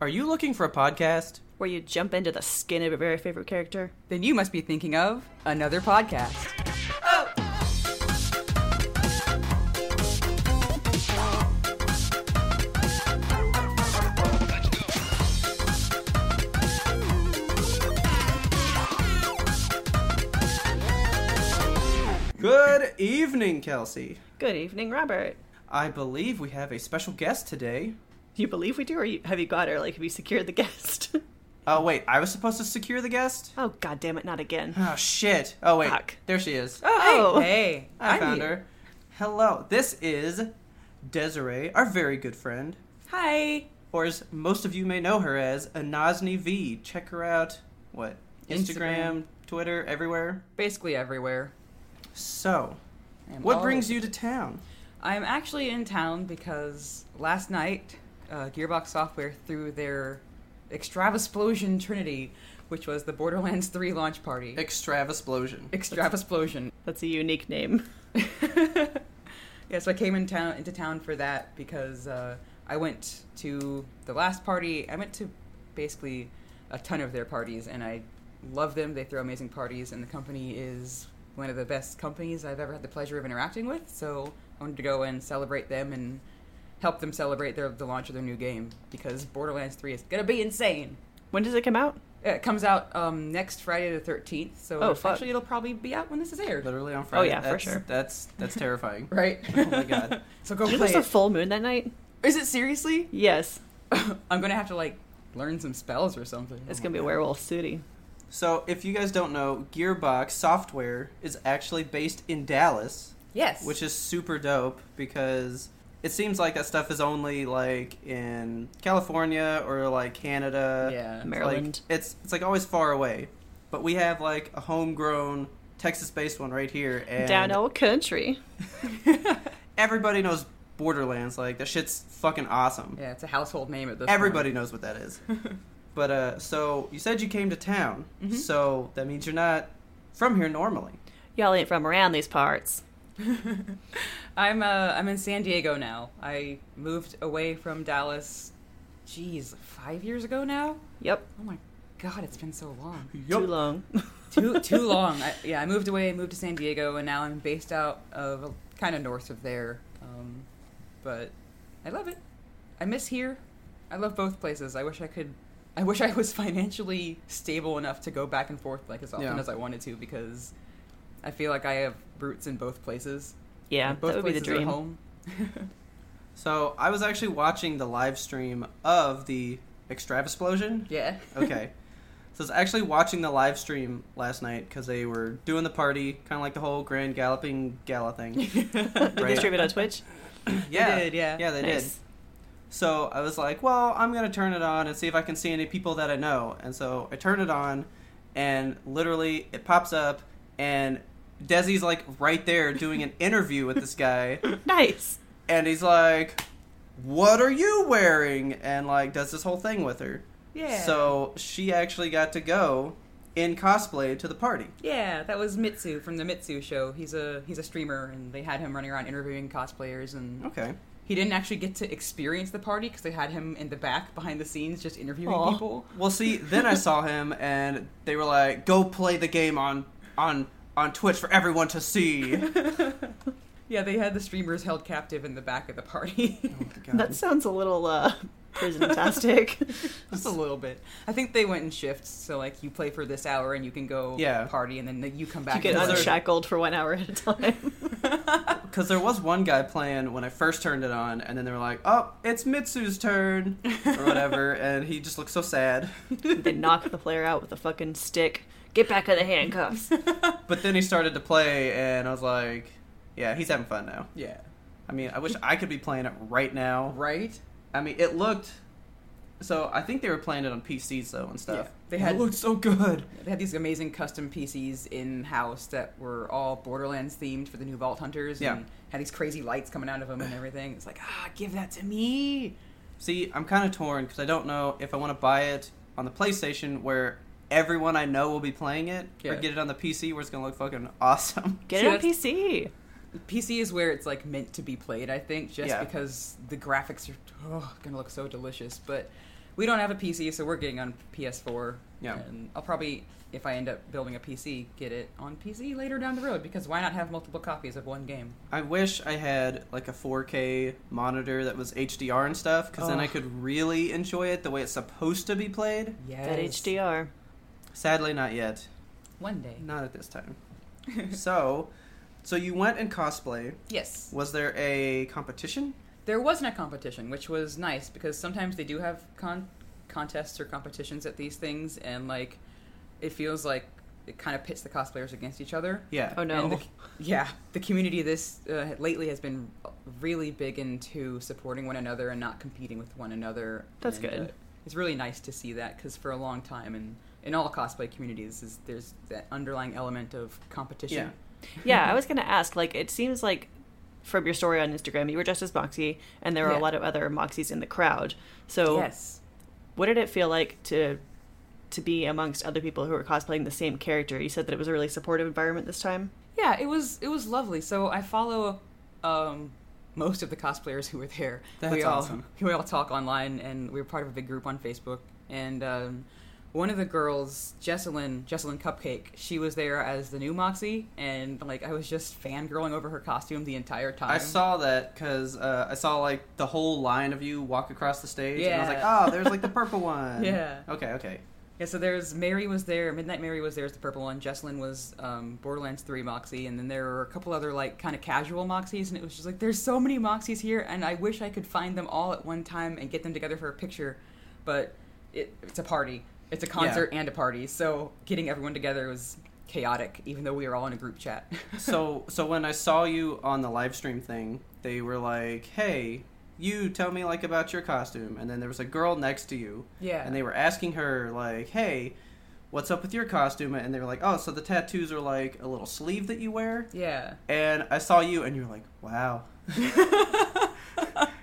Are you looking for a podcast? Where you jump into the skin of your very favorite character. Then you must be thinking of another podcast. Good evening, Kelsey. Good evening, Robert. I believe we have a special guest today. Do you believe we do, or have you got her? Like, have you secured the guest? Oh, wait, I was supposed to secure the guest? oh, god damn it, not again. Oh, shit. Oh, wait. Fuck. There she is. Oh, Hey, I I'm found here. her. Hello. This is Desiree, our very good friend. Hi. Or as most of you may know her as, Enasni Vee. Check her out. What? Instagram, Instagram. Twitter, everywhere. Basically everywhere. So, what brings you to town? I'm actually in town because last night, uh, Gearbox Software threw their Extravasplosion Trinity, which was the Borderlands 3 launch party. Extravasplosion. Extravasplosion. that's a unique name. yeah, so I came in town into town for that because uh, I went to the last party. I went to basically a ton of their parties, and I love them. They throw amazing parties, and the company is one of the best companies I've ever had the pleasure of interacting with. So I wanted to go and celebrate them and help them celebrate their, the launch of their new game because Borderlands 3 is gonna be insane. When does it come out? It comes out um, next Friday the 13th, so Oh, fuck. actually it'll probably be out when this is aired. Literally on Friday. Oh yeah, for That's- sure. That's that's terrifying. Right? Oh my god. so go It play was a full moon that night? Is it seriously? Yes. I'm gonna have to like learn some spells or something. It's gonna be Werewolf City. So, if you guys don't know, Gearbox Software is actually based in Dallas, Yes. which is super dope because it seems like that stuff is only like in California or like Canada. yeah. Maryland. Like, it's it's like always far away, but we have like a homegrown Texas-based one right here, and Down old country. everybody knows Borderlands. Like that shit's fucking awesome. Yeah, it's a household name at this. Everybody knows what that is. but uh, so you said you came to town, Mhm. so that means you're not from here normally. Y'all ain't from around these parts. Point. I'm uh I'm in San Diego now. I moved away from Dallas. Geez, five years ago now. Yep. Oh my god, it's been so long. Too long. too too long. I, yeah, I moved away, moved to San Diego, and now I'm based out of kind of north of there. Um, but I love it. I miss here. I love both places. I wish I could. I wish I was financially stable enough to go back and forth like as often Yeah. as I wanted to because I feel like I have roots in both places. yeah, And both that would be the places are dream. home. So I was actually watching the live stream of the Extravasplosion. yeah. Okay. so I was actually watching the live stream last night because they were doing the party, kind of like the whole Grand Galloping Gala thing. Did they stream it on Twitch? yeah, did, yeah. yeah, they did. So I was like, well, I'm gonna turn it on and see if I can see any people that I know. And so I turn it on, and literally it pops up, and Desi's like right there doing an interview with this guy, Nice. and he's like, "What are you wearing?" And like does this whole thing with her. Yeah. So she actually got to go in cosplay to the party. Yeah, that was Mitsu from the Mitsu show. He's a he's a streamer, and they had him running around interviewing cosplayers, and Okay. he didn't actually get to experience the party because they had him in the back behind the scenes just interviewing Aw. people. Well, see, then I saw him, and they were like, "Go play the game on on on Twitch for everyone to see." Yeah, they had the streamers held captive in the back of the party. That sounds a little uh prison-tastic. Just a little bit. I think they went in shifts, so like you play for this hour and you can go Yeah. party, and then you come back. you get and unshackled for one hour at a time. Because there was one guy playing when I first turned it on, and then they were like, "Oh, it's Mitsu's turn," or whatever, and he just looked so sad. they knocked the player out with a fucking stick. Get back in the handcuffs. But then he started to play, and I was like, "Yeah, he's having fun now." Yeah. I mean, I wish I could be playing it right now. Right. I mean, it looked So I think they were playing it on PCs though and stuff. Yeah, they had- it looked so good. They had these amazing custom PCs in house that were all Borderlands themed for the new Vault Hunters. Yeah. And had these crazy lights coming out of them and everything. It's like, ah, give that to me. See, I'm kind of torn because I don't know if I want to buy it on the PlayStation where everyone I know will be playing it, or get it on the PC where it's gonna look fucking awesome. Get See, it on PC. PC is where it's like meant to be played, I think, just Yeah. because the graphics are oh, gonna look so delicious. But we don't have a PC, so we're getting on PS4. Yeah. And I'll probably, if I end up building a PC, get it on PC later down the road because why not have multiple copies of one game? I wish I had like a 4K monitor that was HDR and stuff because then I could really enjoy it the way it's supposed to be played. Yes. That HDR. Sadly, not yet. One day. Not at this time. so, so you went in cosplay. Yes. Was there a competition? There wasn't a competition, which was nice because sometimes they do have con- contests or competitions at these things, and like it feels like it kind of pits the cosplayers against each other. Yeah. Oh no. And the, yeah, the community this uh, lately has been really big into supporting one another and not competing with one another. That's And, good. uh, it's really nice to see that because for a long time and in all cosplay communities, is there's that underlying element of competition. yeah, yeah I was gonna ask. Like, it seems like from your story on Instagram, you were just as Moxxi, and there were Yeah. a lot of other Moxxis in the crowd. So, Yes. what did it feel like to to be amongst other people who were cosplaying the same character? You said that it was a really supportive environment this time. Yeah, it was it was lovely. So I follow um, most of the cosplayers who were there. That's we all, awesome. We all talk online, and we were part of a big group on Facebook. And um, one of the girls, Jesselyn, Jesselyn Cupcake, she was there as the new Moxxi, and like I was just fangirling over her costume the entire time. I saw that because uh, I saw like the whole line of you walk across the stage, and I was like, "Oh, there's like the purple one." Yeah. Okay. Okay. Yeah, so there's Mary was there, Midnight Mary was there as the purple one, Jesselyn was um, Borderlands 3 Moxxi, and then there were a couple other like kind of casual Moxxis, and it was just like there's so many Moxxis here, and I wish I could find them all at one time and get them together for a picture, but it, it's a party, it's a concert and a party, so getting everyone together was chaotic, even though we were all in a group chat. so so when I saw you on the live stream thing, they were like, "Hey, you tell me like about your costume," and then there was a girl next to you, yeah, and they were asking her like, "Hey." What's up with your costume? And they were like, "Oh, so the tattoos are like a little sleeve that you wear." yeah. And I saw you, and you were like, "Wow."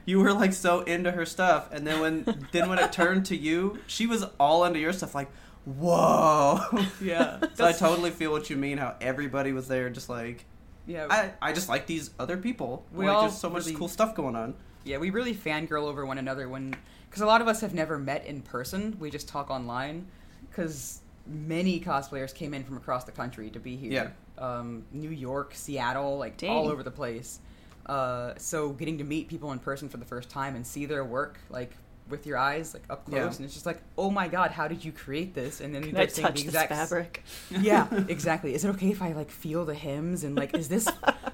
you were like so into her stuff, and then when then when it turned to you, she was all into your stuff. Like, whoa. Yeah. so I totally feel what you mean. How everybody was there, just like yeah, I, I just like these other people. We like, all there's so much really- cool stuff going on. Yeah, we really fangirl over one another when, because a lot of us have never met in person. We just talk online, because many cosplayers came in from across the country to be here. Yeah. Um, New York, Seattle, like Dang. all over the place. Uh, so getting to meet people in person for the first time and see their work, like with your eyes, like up close, Yeah. and it's just like, oh my god, how did you create this? And then Can they're I saying touch the this exact fabric? yeah, exactly. Is it okay if I like feel the hems and like, is this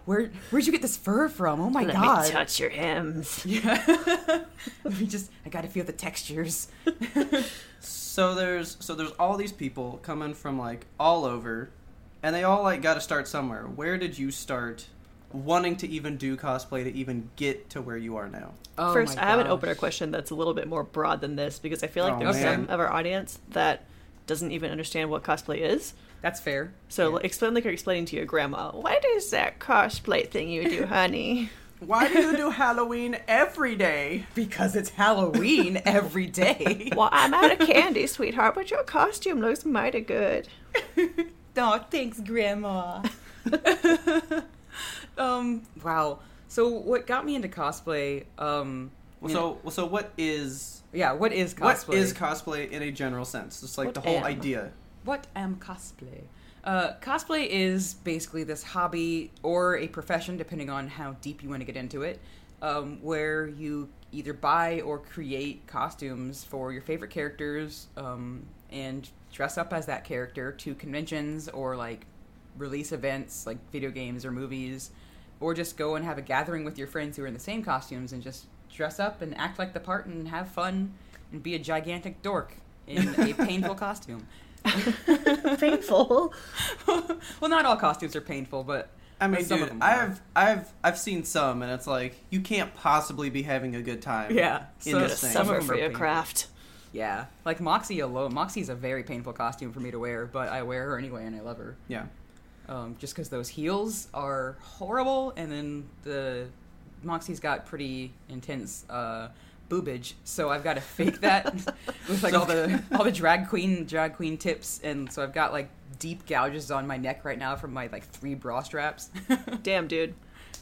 where where'd you get this fur from? Oh my Let god! me touch your hems. Yeah. Let me just I gotta feel the textures. So there's so there's all these people coming from like all over, and they all like got to start somewhere. Where did you start? Wanting to even do cosplay to even get to where you are now. Oh First, I have an opener question that's a little bit more broad than this because I feel like Oh, there's man. some of our audience that doesn't even understand what cosplay is. That's fair. So Yeah. explain like you're explaining to your grandma. What is that cosplay thing you do, honey? Why do you do Halloween every day? because it's Halloween every day. well, I'm out of candy, sweetheart, but your costume looks mighty good. oh, thanks, Grandma. Um. Wow. So what got me into cosplay? Um. Well, know- so well, so what is yeah. What is cosplay? what is cosplay in a general sense? Just like What the whole am? idea. What am cosplay? Uh, cosplay is basically this hobby or a profession, depending on how deep you want to get into it, um, where you either buy or create costumes for your favorite characters um, and dress up as that character to conventions or like release events like video games or movies, or just go and have a gathering with your friends who are in the same costumes and just dress up and act like the part and have fun and be a gigantic dork in a painful costume. Painful. well, not all costumes are painful, but I mean, some dude, of them are. I've I've I've seen some, and it's like you can't possibly be having a good time. Yeah, in so this thing. some of them are your painful. craft. Yeah, like Moxxi alone. Moxxi's a very painful costume for me to wear, but I wear her anyway, and I love her. Yeah. Um, just because those heels are horrible, and then the Moxxi's got pretty intense uh, boobage, so I've got to fake that with like all the all the drag queen drag queen tips, and so I've got like deep gouges on my neck right now from my like three bra straps. Damn, dude.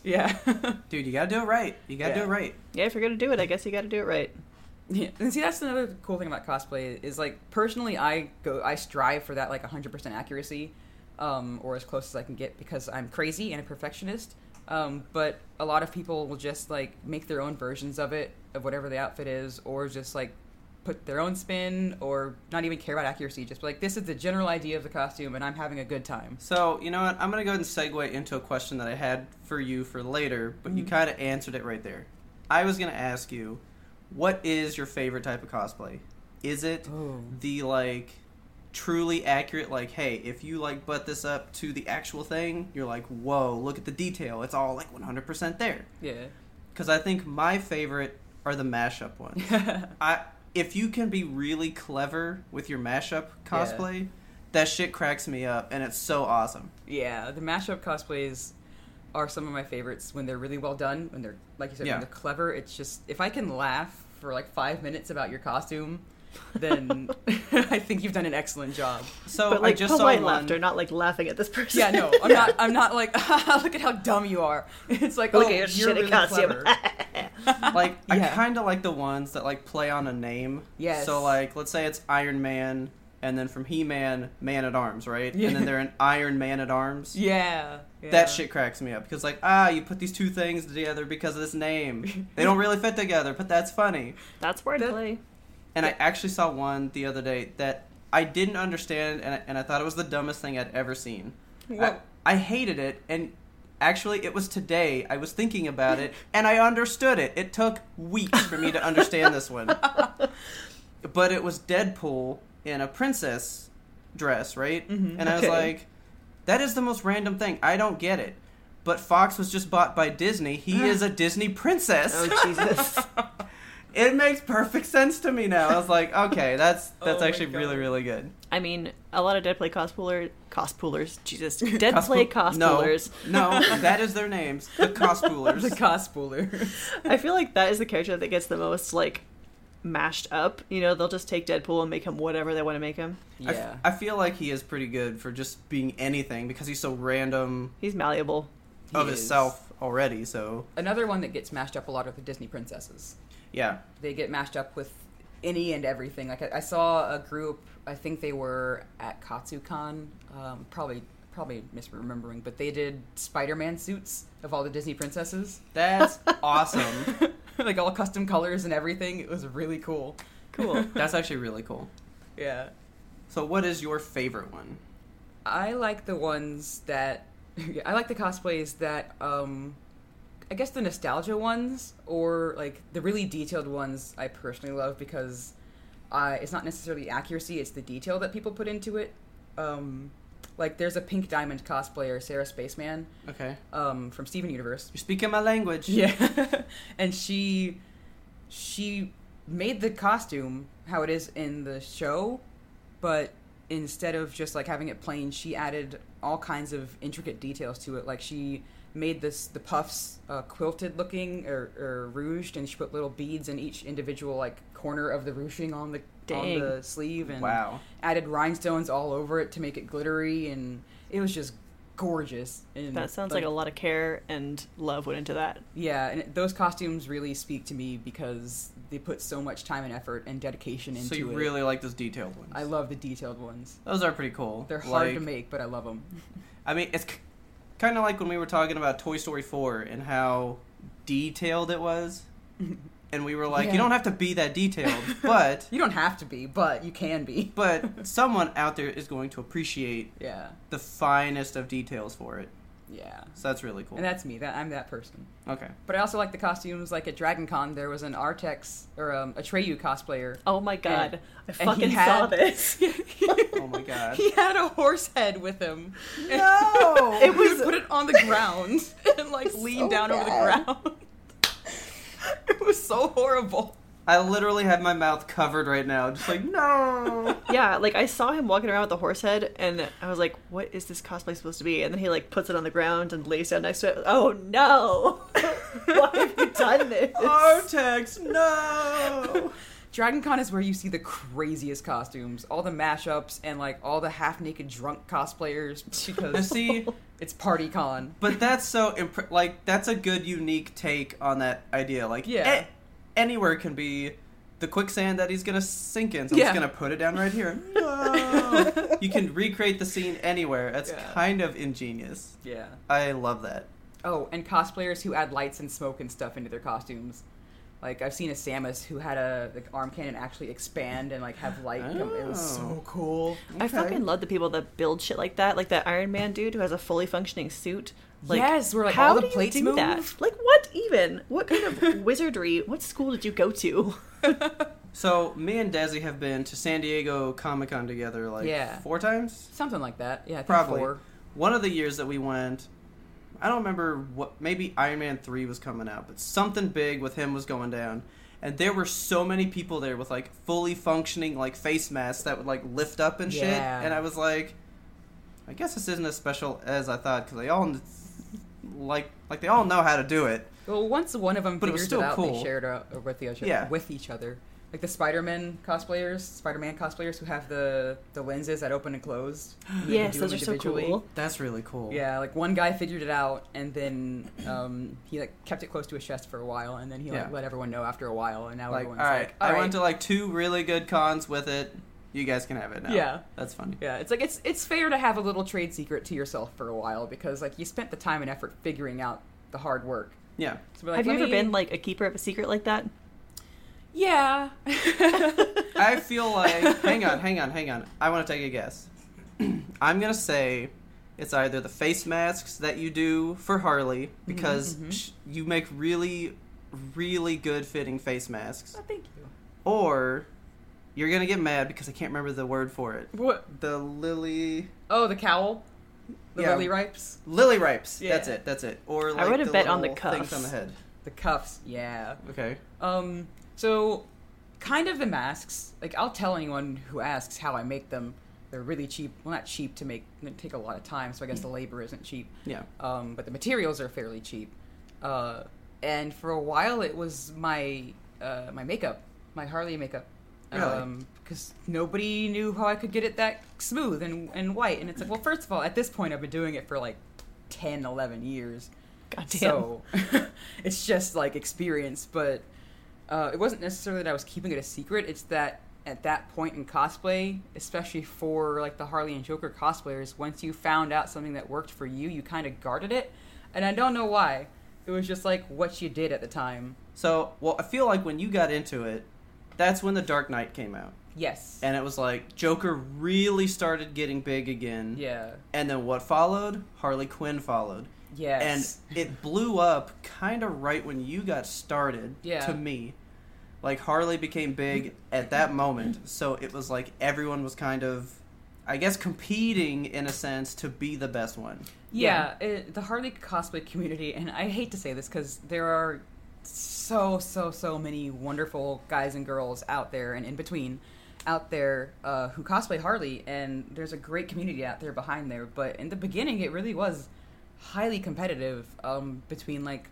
yeah. Dude, you gotta do it right. You gotta do it right. Yeah, if you're gonna do it, I guess you got to do it right. Yeah, and see that's another cool thing about cosplay is like personally I go I strive for that like 100% accuracy um, or as close as I can get because I'm crazy and a perfectionist. Um, but a lot of people will just like make their own versions of it of whatever the outfit is or just like put their own spin or not even care about accuracy just like this is the general idea of the costume and I'm having a good time. So, you know what? I'm going to go ahead and segue into a question that I had for you for later, but you Mhm. kind of answered it right there. I was going to ask you, what is your favorite type of cosplay? Is it Oh. the, like, truly accurate, like, hey, if you, like, butt this up to the actual thing, you're like, whoa, look at the detail. It's all, like, 100% there. Yeah. Because I think my favorite are the mashup ones. I if you can be really clever with your mashup cosplay, that shit cracks me up, and it's so awesome. Yeah, the mashup cosplays are some of my favorites when they're really well done. When they're like you said, Yeah. when they're clever. It's just if I can laugh for like five minutes about your costume, then I think you've done an excellent job. So but like I just saw polite one. laughter, not like laughing at this person. Yeah, no, I'm not. I'm not like look at how dumb you are. It's like Look oh, at your you're shitty really costume. clever. Like I Yeah. kind of like the ones that like play on a name. Yes. So like, let's say it's Iron Man, and then from He Man, Man at Arms, right? Yeah. And then they're an Iron Man at Arms. yeah, yeah. That shit cracks me up because like ah, you put these two things together because of this name. they don't really fit together, but that's funny. That's wordplay. And I actually saw one the other day that I didn't understand, and I, and I thought it was the dumbest thing I'd ever seen. I, What? I hated it, and actually, it was today. I was thinking about it, and I understood it. It took weeks for me to understand this one. But it was Deadpool in a princess dress, right? Mhm, And I was okay. like, that is the most random thing. I don't get it. But Fox was just bought by Disney. He is a Disney princess. Oh Jesus. It makes perfect sense to me now. I was like, okay, that's oh that's Oh actually really really good. I mean, a lot of dead play cosplay cospoolers. Jesus, dead play Cospo- No, no, that is their names. The cospoolers. the cospooler. I feel like that is the character that gets the most like mashed up. You know, they'll just take Deadpool and make him whatever they want to make him. Yeah, I, feel like he is pretty good for just being anything because he's so random He's malleable. Of is. himself already. So Another one that gets mashed up a lot are the Disney princesses. yeah, they get mashed up with any and everything. Like I, I saw a group, I think they were at KatsuCon, um, probably probably misremembering, but they did Spider-Man suits of all the Disney princesses, that's awesome. like all custom colors and everything. It was really cool. Cool. That's actually really cool. Yeah, So, what is your favorite one? I like the ones that I like the cosplays that um I guess the nostalgia ones or like the really detailed ones I personally love because I it's not necessarily accuracy, it's the detail that people put into it. Um like there's a pink diamond cosplayer, Sarah Spaceman, Okay, um, from Steven Universe. you're speaking my language. Yeah. and she she made the costume how it is in the show, but instead of just like having it plain, she added all kinds of intricate details to it. Like she made this the puffs uh, quilted looking or, or rouged, and she put little beads in each individual like corner of the ruching on the Dang. on the sleeve, and Wow. added rhinestones all over it to make it glittery, and it was just gorgeous. And That sounds like, a lot of care and love went into that. yeah, and it- those costumes really speak to me because they put so much time and effort and dedication into it. So you it. really like those detailed ones? I love the detailed ones. those are pretty cool. They're hard to make, but I love them. I mean, it's kind of like when we were talking about Toy Story 4 and how detailed it was. And we were like, Yeah. you don't have to be that detailed, but You don't have to be, but you can be. but someone out there is going to appreciate Yeah, the finest of details for it. Yeah. So that's really cool. And that's me. That I'm that person. okay. But I also like the costumes. Like at Dragon Con, there was an Artax or um, Atreyu cosplayer. Oh my god. And- I fucking had- saw this. Oh my god. He had a horse head with him. No! it was put it on the ground and like lean So down over the ground. it was so horrible. I literally have my mouth covered right now, just like no. Yeah, like I saw him walking around with the horse head, and I was like, "What is this cosplay supposed to be?" And then he like puts it on the ground and lays down next to it. Oh no! Why have you done this? Artax, no. Dragon Con is where you see the craziest costumes, all the mashups, and like all the half naked drunk cosplayers Now because see, it's Party Con. but that's so imp- like that's a good unique take on that idea. Like Yeah. Eh, a- anywhere can be the quicksand that he's gonna sink in. So I'm just gonna put it down right here. No. you can recreate the scene anywhere. That's Yeah. kind of ingenious. Yeah. I love that. Oh, and cosplayers who add lights and smoke and stuff into their costumes. Like I've seen a Samus who had a like arm cannon actually expand and like have light. Come, it was Oh. so cool. I fucking love the people that build shit like that, like that Iron Man dude who has a fully functioning suit. Like, Yes, where, like, how all the do you plates do move. That? Like, what even? What kind of wizardry? What school did you go to? So me and Desi have been to San Diego Comic Con together like Yeah. four times. Something like that. Yeah, I think Probably. four. One of the years that we went, I don't remember what. Maybe Iron Man three was coming out, but something big with him was going down, and there were so many people there with like fully functioning like face masks that would like lift up and shit, and I was like, I guess this isn't as special as I thought because they all like like they all know how to do it. Well, once one of them But it was still it out, cool. they shared it with each other. Yeah. With each other. Like the Spider-Man cosplayers, Spider-Man cosplayers who have the the lenses that open and close. They yes, those are so cool. That's really cool. Yeah, like one guy figured it out, and then um, he like kept it close to his chest for a while, and then he like Yeah. let everyone know after a while, and now Like, everyone's right, like, I all right. went to like two really good cons with it. You guys can have it now. Yeah. that's funny. Yeah, it's like it's it's fair to have a little trade secret to yourself for a while because like you spent the time and effort figuring out the hard work. Yeah. So like, Have you ever me- been like a keeper of a secret like that? Yeah. I feel like. hang on, hang on, hang on. I want to take a guess. I'm gonna say it's either the face masks that you do for Harley because mhm. sh- you make really, really good fitting face masks, oh, thank you. or you're gonna get mad because I can't remember the word for it. What? The lily, Oh, the cowl. The Yeah. liripipes. lily ripes. Yeah. That's it. That's it. Or like I would've bet on the little things cuffs. on the head. The cuffs. Yeah. Okay. Um, so kind of the masks. Like I'll tell anyone who asks how I make them. They're really cheap. Well, not cheap to make. They take a lot of time, so I guess the labor isn't cheap. Yeah. Um, but the materials are fairly cheap. Uh, and for a while, it was my uh, my makeup, my Harley makeup. Really? because nobody knew how I could get it that smooth and, and white. And it's like, well, first of all, at this point, I've been doing it for like 10, 11 years. God damn. So it's just like experience, but uh, it wasn't necessarily that I was keeping it a secret. It's that at that point in cosplay, especially for like the Harley and Joker cosplayers, once you found out something that worked for you, you kind of guarded it, and I don't know why. It was just like what you did at the time. So, well, I feel like when you got into it, that's when the Dark Knight came out. Yes. and it was like Joker really started getting big again. yeah. And then what followed? Harley Quinn followed. Yes. And it blew up kind of right when you got started Yeah. to me. Like Harley became big at that moment. So it was like everyone was kind of I guess competing in a sense to be the best one. Yeah, it, the Harley cosplay community, and I hate to say this because there are so, so, so many wonderful guys and girls out there and in between out there uh, who cosplay Harley, and there's a great community out there behind there. But in the beginning, it really was highly competitive um, between like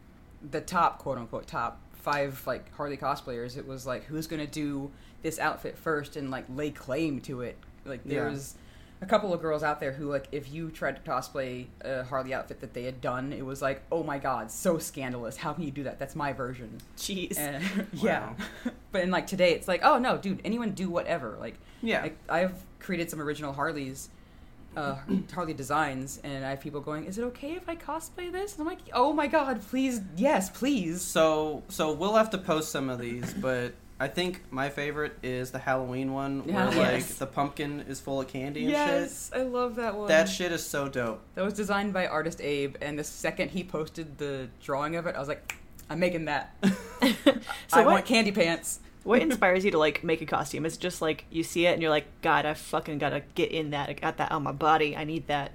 the top, quote unquote, top five like Harley cosplayers. It was like who's gonna do this outfit first and like lay claim to it. Like there Yeah. was a couple of girls out there who like if you tried to cosplay a Harley outfit that they had done, it was like, oh my god, so scandalous. How can you do that? That's my version. Jeez. And, yeah, Wow. but in like today, it's like, oh no, dude, anyone do whatever. Like, Yeah. like I've created some original Harleys, uh, Harley designs, and I have people going, is it okay if I cosplay this? And I'm like, oh my god, please, yes, please. So so we'll have to post some of these, but I think my favorite is the Halloween one where like Yes. the pumpkin is full of candy and Yes, I love that one. That shit is so dope. That was designed by artist Abe, and the second he posted the drawing of it, I was like, I'm making that. so I what, want candy pants. what inspires you to like make a costume? Is it just like you see it and you're like, God, I fucking gotta get in that. I got that on my body. I need that.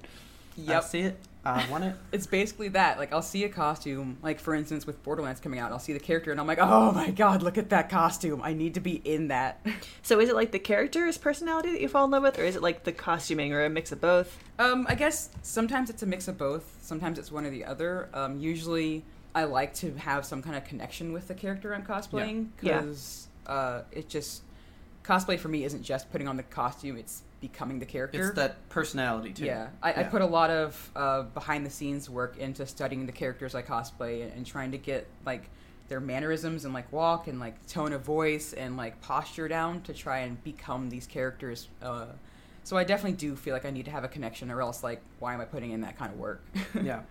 I see it I want it. It's basically that. Like, I'll see a costume, like, for instance, with Borderlands coming out, I'll see the character and I'm like, oh my god, look at that costume. I need to be in that. So is it like the character's personality that you fall in love with, or is it like the costuming, or a mix of both? Um, I guess sometimes it's a mix of both. Sometimes it's one or the other. Um, usually, I like to have some kind of connection with the character I'm cosplaying Yeah. because uh, it just cosplay for me isn't just putting on the costume; it's becoming the character. It's that personality too. Yeah, I, I put a lot of uh, behind the scenes work into studying the characters I cosplay and, and trying to get like their mannerisms and like walk and like tone of voice and like posture down to try and become these characters. Uh, so I definitely do feel like I need to have a connection, or else like why am I putting in that kind of work? yeah.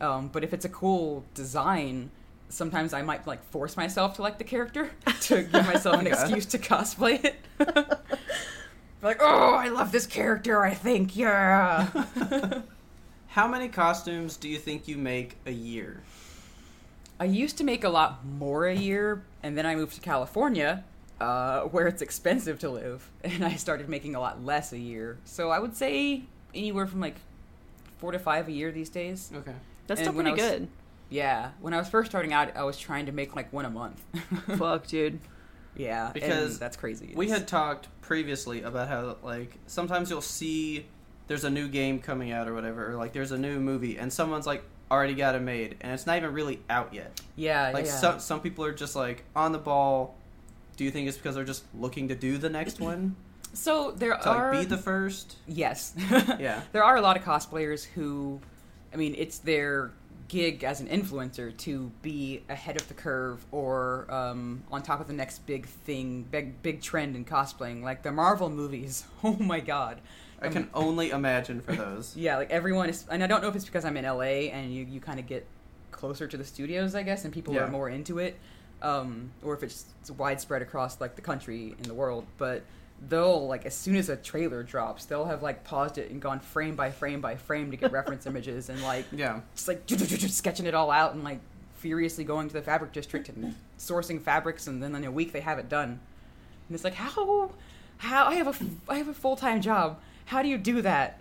um, but if it's a cool design. Sometimes I might like force myself to like the character to give myself an Yeah. excuse to cosplay it. like, oh, I love this character. I think, yeah. How many costumes do you think you make a year? I used to make a lot more a year, and then I moved to California, uh, where it's expensive to live, and I started making a lot less a year. So I would say anywhere from like four to five a year these days. Okay. That's And still pretty was- good. Yeah, when I was first starting out, I was trying to make like one a month. Fuck, dude. yeah, Because that's crazy. We had talked previously about how like sometimes you'll see there's a new game coming out or whatever, or like there's a new movie and someone's like already got it made and it's not even really out yet. yeah, Like yeah. some some people are just like on the ball. Do you think it's because they're just looking to do the next one? so there To are like be the first? yes, Yeah. there are a lot of cosplayers who, I mean, it's their gig as an influencer to be ahead of the curve or um, on top of the next big thing, big big trend in cosplaying, like the Marvel movies. Oh my god. I can only imagine for those. Yeah, like everyone is, and I don't know if it's because I'm in LA and you, you kind of get closer to the studios, I guess, and people Yeah. are more into it, um, or if it's, it's widespread across like the country and the world. But they'll like as soon as a trailer drops, they'll have like paused it and gone frame by frame by frame to get reference images and like Yeah. just like sketching it all out and like furiously going to the fabric district and sourcing fabrics, and then in a week they have it done. And it's like how how I have a f- I have a full time job. How do you do that?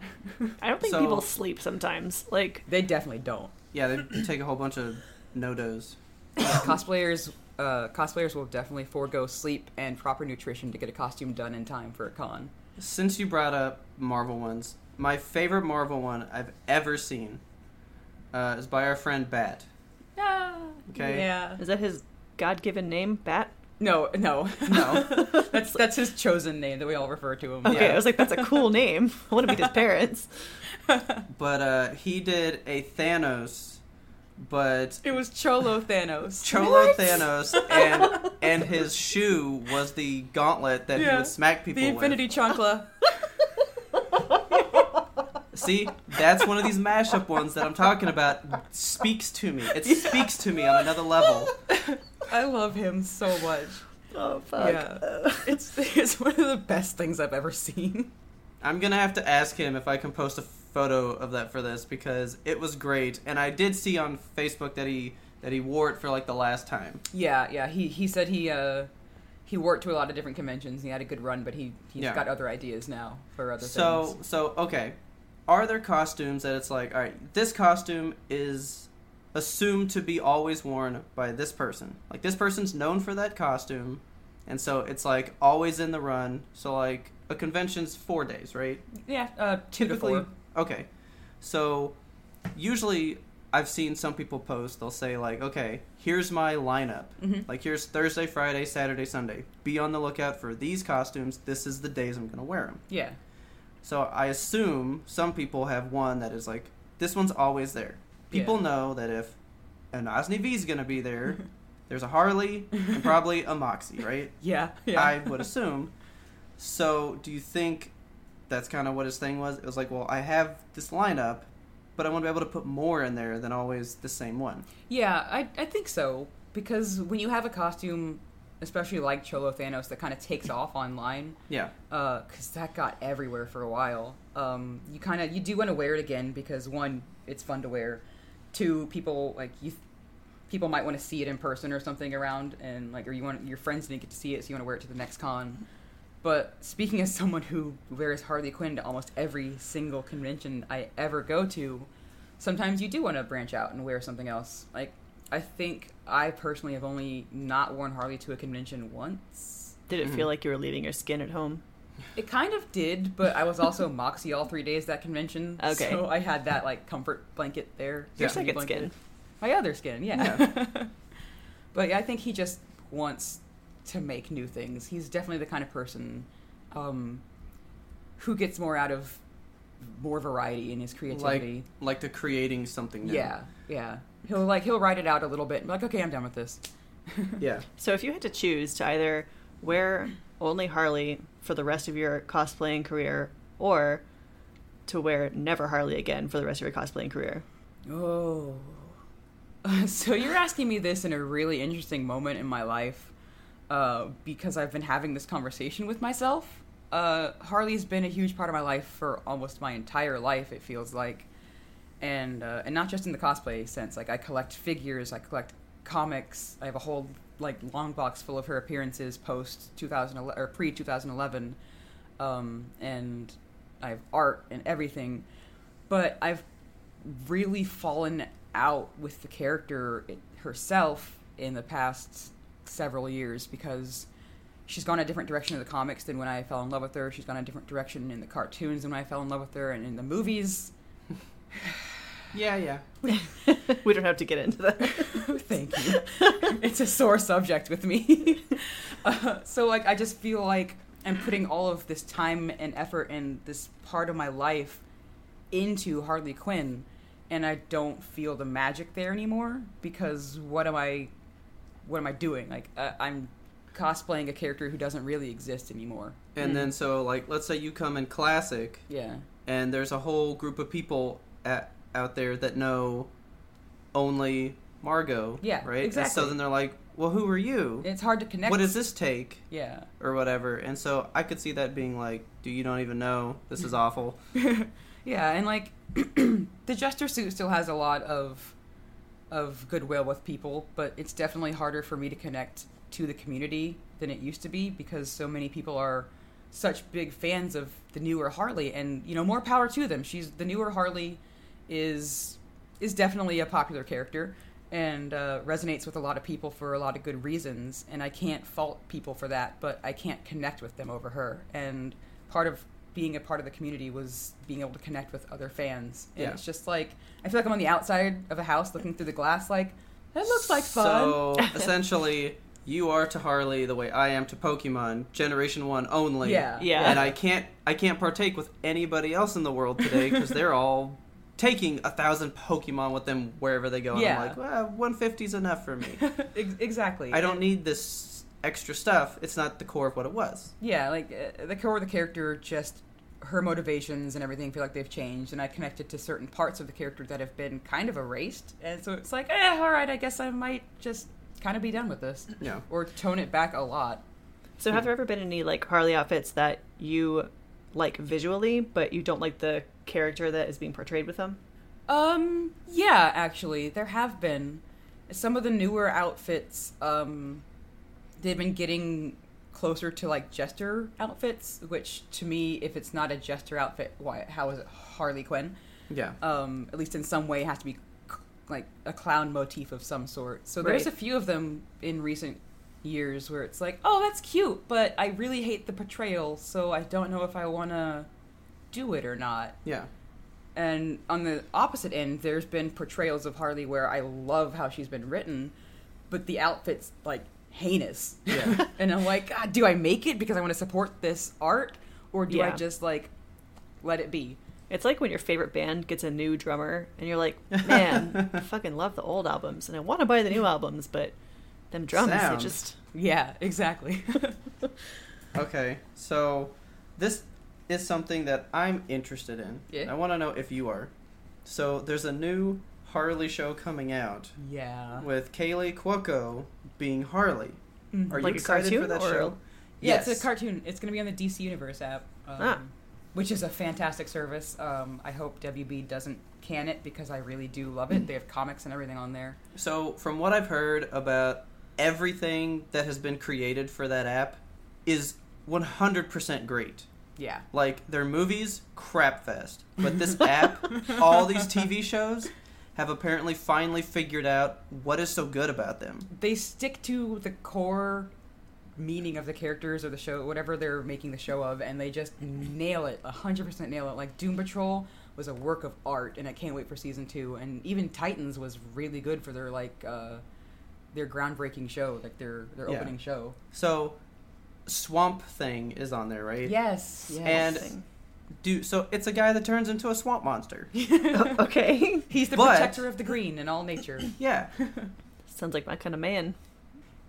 I don't think So- people sleep sometimes. Like, They definitely don't. Yeah, they take a whole bunch of NoDoz. cosplayers uh, cosplayers will definitely forego sleep and proper nutrition to get a costume done in time for a con. Since you brought up Marvel ones, my favorite Marvel one I've ever seen uh, is by our friend Bat. Okay. Yeah. is that his God-given name, Bat? No, no, No. that's that's his chosen name that we all refer to him. Okay, Yeah. I was like, that's a cool name. I want to meet his parents. But uh, he did a Thanos, but It was Cholo Thanos. Cholo What? Thanos, and and his shoe was the gauntlet that he Yeah. would smack people with. the Infinity with. Chancla. See, that's one of these mashup ones that I'm talking about. Speaks to me. It speaks to me on another level. I love him so much. Oh, fuck. Yeah. It's it's one of the best things I've ever seen. I'm gonna have to ask him if I can post a photo of that for this because it was great, and I did see on Facebook that he that he wore it for like the last time. Yeah, yeah. He he said he uh he worked to a lot of different conventions. He had a good run, but he he's Yeah. got other ideas now for other So things. so okay, are there costumes that it's like all right, this costume is assumed to be always worn by this person. Like this person's known for that costume, and so it's like always in the run. So like a convention's four days, right? Yeah, uh, two to typically four. Okay so usually i've seen some people post they'll say like okay here's my lineup Mhm. like here's thursday friday saturday sunday be on the lookout for these costumes this is the days i'm going to wear them Yeah, so i assume some people have one that is like this one's always there people Yeah. know that if Enasni Vee is going to be there there's a harley and probably a moxxi right yeah, yeah. I would assume. So, do you think that's kind of what his thing was? It was like, well, I have this lineup, but I want to be able to put more in there than always the same one. Yeah, I, I think so. Because when you have a costume, especially like Cholo Thanos, that kind of takes off online, Yeah. because that got everywhere for a while. Um, you kind of you do want to wear it again because one, it's fun to wear. Two, people like you. People might want to see it in person or something around, and like, or you want your friends didn't get to see it, so you want to wear it to the next con. But speaking as someone who wears Harley Quinn to almost every single convention I ever go to, sometimes you do want to branch out and wear something else. Like I think I personally have only not worn Harley to a convention once. Did it Mhm. feel like you were leaving your skin at home? It kind of did, but I was also Moxxi all three days that convention. Okay. So I had that like comfort blanket there. Your second blanket. skin. My other skin, yeah. but yeah, I think he just wants to make new things. He's definitely the kind of person um, who gets more out of more variety in his like creativity. like the creating something new. yeah, yeah. He'll like he'll write it out a little bit and be like, okay, I'm done with this. yeah. So if you had to choose to either wear only Harley for the rest of your cosplaying career or to wear never Harley again for the rest of your cosplaying career. Oh. So you're asking me this in a really interesting moment in my life uh, because I've been having this conversation with myself. Uh, Harley's been a huge part of my life for almost my entire life, it feels like. And, uh, and not just in the cosplay sense. Like, I collect figures, I collect comics. I have a whole, like, long box full of her appearances post 2011, or pre 2011. Um, and I have art and everything. But I've really fallen out with the character herself in the past several years because she's gone a different direction in the comics than when I fell in love with her. She's gone a different direction in the cartoons than when I fell in love with her, and in the movies. Yeah, yeah. we don't have to get into that. Thank you. it's a sore subject with me. uh, so, like, I just feel like I'm putting all of this time and effort and this part of my life into Harley Quinn, and I don't feel the magic there anymore because what am I, what am I doing? Like, uh, I'm cosplaying a character who doesn't really exist anymore. And then so like let's say you come in classic Yeah. and there's a whole group of people at, out there that know only Margot. Yeah, Right? And so then they're like, Well who are you? It's hard to connect. What does this take? Yeah. Or whatever. And so I could see that being like, Do you don't even know? This is awful. Yeah, and like the jester suit still has a lot of of goodwill with people, but it's definitely harder for me to connect to the community than it used to be because so many people are such big fans of the newer Harley and you know more power to them. She's the newer Harley is is definitely a popular character and uh, resonates with a lot of people for a lot of good reasons and I can't fault people for that, but I can't connect with them over her. And part of being a part of the community was being able to connect with other fans. And Yeah. it's just like I feel like I'm on the outside of a house looking through the glass like that looks like fun. So essentially you are to Harley the way I am to Pokemon, generation one only. Yeah. Yeah. And I can't I can't partake with anybody else in the world today because they're all taking a thousand Pokemon with them wherever they go. And Yeah. I'm like, well, 150 is enough for me. Exactly. I don't And- need this extra stuff. It's not the core of what it was. Yeah, like uh, the core of the character, just her motivations and everything feel like they've changed, and I connected to certain parts of the character that have been kind of erased, and so it's like, eh, all right, I guess I might just kind of be done with this, Yeah. or tone it back a lot. So have there ever been any like Harley outfits that you like visually, but you don't like the character that is being portrayed with them? Um, yeah, actually, there have been some of the newer outfits. Um, they've been getting closer to like jester outfits, which to me, if it's not a jester outfit, why? How is it Harley Quinn? Yeah. um, at least in some way, it has to be c- like a clown motif of some sort. So there's Right. a few of them in recent years where it's like, oh, that's cute, but I really hate the portrayal, so I don't know if I want to do it or not. Yeah. And on the opposite end, there's been portrayals of Harley where I love how she's been written, but the outfit's like heinous. Yeah. and I'm like, God, do I make it because I want to support this art, or do I just like let it be? It's like when your favorite band gets a new drummer and you're like, man, I fucking love the old albums and I want to buy the new albums, but them drums, Sound. they just Yeah, exactly. Okay. So this is something that I'm interested in. Yeah. I want to know if you are. So there's a new Harley show coming out yeah. with Kaley Cuoco being Harley. Mhm. Are Like you a excited for that or- show? Yeah, yes. it's a cartoon. It's going to be on the DC Universe app, um, Ah. which is a fantastic service. Um, I hope WB doesn't can it because I really do love it. They have comics and everything on there. So, from what I've heard about everything that has been created for that app, is 100% great. Yeah. Like their movies, crap fest. But this app, all these TV shows have apparently finally figured out what is so good about them. They stick to the core meaning of the characters or the show, whatever they're making the show of, and they just nail it, hundred percent nail it. Like Doom Patrol was a work of art, and I can't wait for season two. And even Titans was really good for their like uh, their groundbreaking show, like their their Yeah. opening show. So Swamp Thing is on there, right? Yes, And do so it's a guy that turns into a swamp monster. Okay. he's the But- protector of the green in all nature. Yeah. Sounds like my kind of man.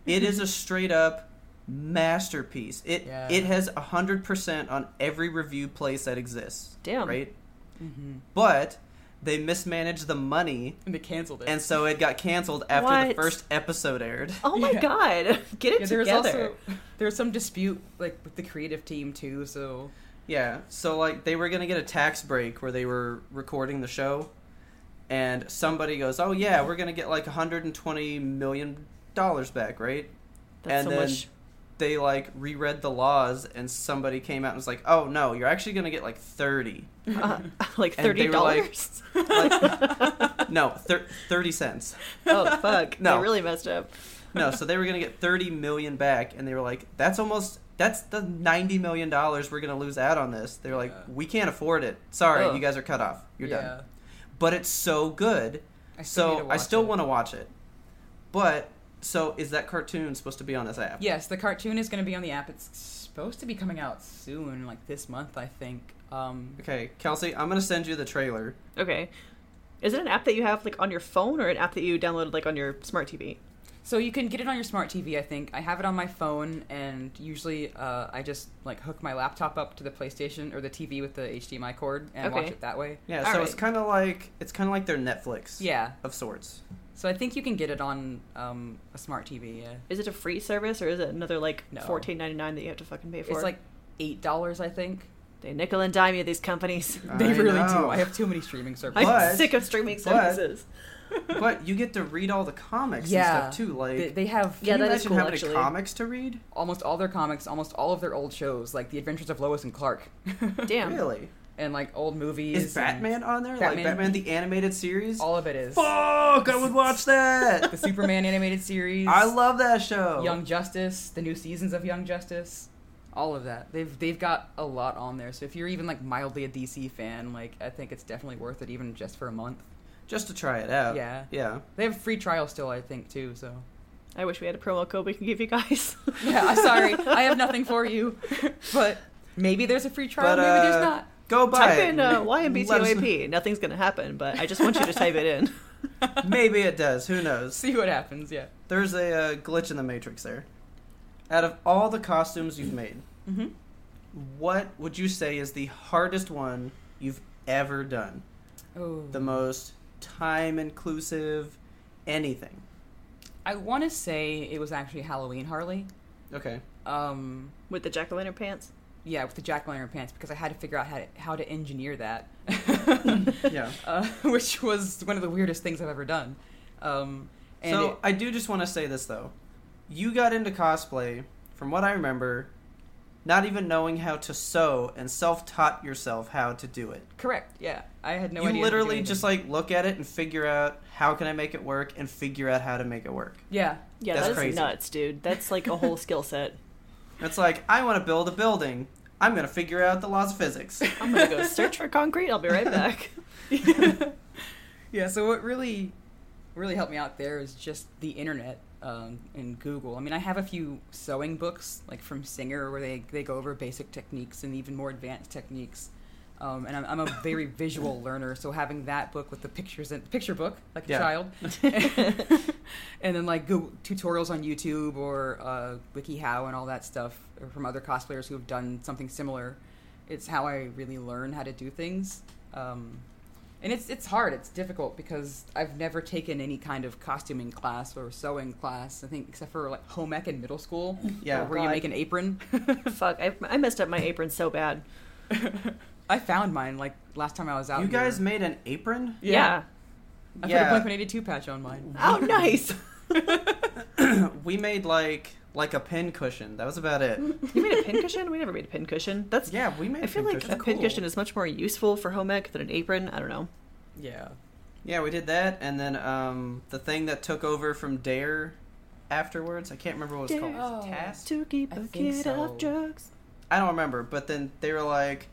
It is a straight up masterpiece. It Yeah. it has hundred percent on every review place that exists. Damn. Right? hmm But they mismanaged the money And they canceled it. and so it got canceled after the What? first episode aired. Oh my Yeah. god. Get it yeah, there was together. also there was some dispute like with the creative team too. So Yeah, so like they were gonna get a tax break where they were recording the show, and somebody goes, "Oh yeah, we're gonna get like 120 million dollars back, right?" That's and so then much. they like reread the laws, and somebody came out and was like, "Oh no, you're actually gonna get like 30, Uh, like thirty were like- dollars. like, no, thir- 30 cents." oh fuck! No. they really messed up. No, so they were gonna get 30 million back, and they were like, "That's almost." That's the ninety million dollars we're gonna lose out on this. They were like, Yeah. "We can't afford it. Sorry, Ugh. you guys are cut off. You're yeah. done." but it's so good. I so I still want to watch it. But so is that cartoon supposed to be on this app? Yes, the cartoon is going to be on the app. It's supposed to be coming out soon, like this month, I think. Um, Okay, Kelsey, I'm gonna send you the trailer. Okay. Is it an app that you have like on your phone or an app that you downloaded like on your smart TV? So you can get it on your smart TV. I think I have it on my phone, and usually uh, I just like hook my laptop up to the PlayStation or the TV with the HDMI cord and watch it that way. Yeah, All so right. it's kind of like it's kind of like their Netflix. Yeah, of sorts. so I think you can get it on um, a smart TV. Yeah, Is it a free service or is it another like No. fourteen ninety nine that you have to fucking pay for? it's like eight dollars, I think. they nickel and dime you these companies. I They really know. do. I have too many streaming services. I'm sick of streaming services. but you get to read all the comics yeah, and stuff too. Like, they, they have Yeah, can you that is imagine cool, how many actually. comics to read? almost all their comics, almost all of their old shows, like The Adventures of Lois and Clark, Damn. Really? and like old movies. Is Batman on there? Like Batman- Batman the animated series? all of it is. Fuck! I would watch that. the Superman animated series. I love that show. Young Justice, the new seasons of Young Justice, all of that. They've they've got a lot on there. So if you're even like mildly a DC fan, like I think it's definitely worth it, even just for a month. Just to try it out. Yeah. Yeah. They have a free trial still, I think, too. So I wish we had a promo code we can give you guys. yeah, I'm sorry, I have nothing for you, but maybe there's a free trial, But, maybe uh, there's not. Go buy it. type it. in uh, Let YMBTOAP. Nothing's gonna happen, but I just want you to type it in. Maybe it does. Who knows? See what happens. Yeah. There's a uh, glitch in the matrix there. Out of all the costumes you've made, Mm-hmm. what would you say is the hardest one you've ever done? Oh. The most time inclusive, anything. I want to say it was actually Halloween Harley. Okay. Um, With the jack o' lantern pants. yeah, with the jack o' lantern pants because I had to figure out how to, how to engineer that, Yeah. uh, which was one of the weirdest things I've ever done. Um, and so it- I do just want to say this though. You got into cosplay, from what I remember, not even knowing how to sew and self-taught yourself how to do it. correct, yeah, I had no you idea. literally how to do just like look at it and figure out how can I make it work and figure out how to make it work. yeah, Yeah, That's that's crazy. nuts, dude. That's like a whole skill set. It's like I want to build a building. I'm gonna figure out the laws of physics. I'm gonna go search for concrete. I'll be right back. yeah. So what really, really helped me out there is just the internet um, and Google. I mean, I have a few sewing books like from Singer where they they go over basic techniques and even more advanced techniques. Um, and I'm, I'm a very visual learner, so having that book with the pictures and picture book like a Yeah. child, and then like Google tutorials on YouTube or uh, WikiHow and all that stuff from other cosplayers who have done something similar. It's how I really learn how to do things. Um, and it's it's hard. It's difficult because I've never taken any kind of costuming class or sewing class. I think except for like home ec in middle school, Yeah. where you make an apron. Fuck, I, I messed up my apron so bad. I found mine like last time I was out. You here. guys made an apron? Yeah. yeah. I put Yeah. a Blink One Eighty Two patch on mine. Oh, nice. we made like like a pin cushion. That was about it. You made a pincushion? We never made a pincushion. That's Yeah, we made. I feel like pincushion. a pincushion is much more useful for home ec than an apron. I don't know. Yeah. Yeah, we did that, and then um, the thing that took over from Dare afterwards. I can't remember what it was Dare. called. Oh. Task. To keep I a think kid so. off drugs. I don't remember, but then they were like,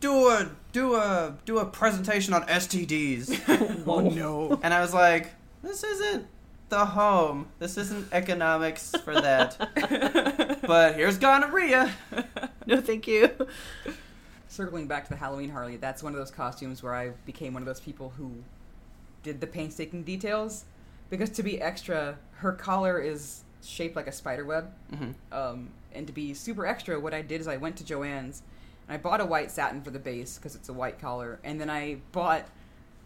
"Do a do a do a presentation on STDs," Oh no. and I was like, "This isn't the home. This isn't economics for that." but here's gonorrhea. No, thank you. Circling back to the Halloween Harley, that's one of those costumes where I became one of those people who did the painstaking details. Because to be extra, her collar is shaped like a spider web. hmm Um, and to be super extra, what I did is I went to Joann's and I bought a white satin for the base because it's a white collar, and then I bought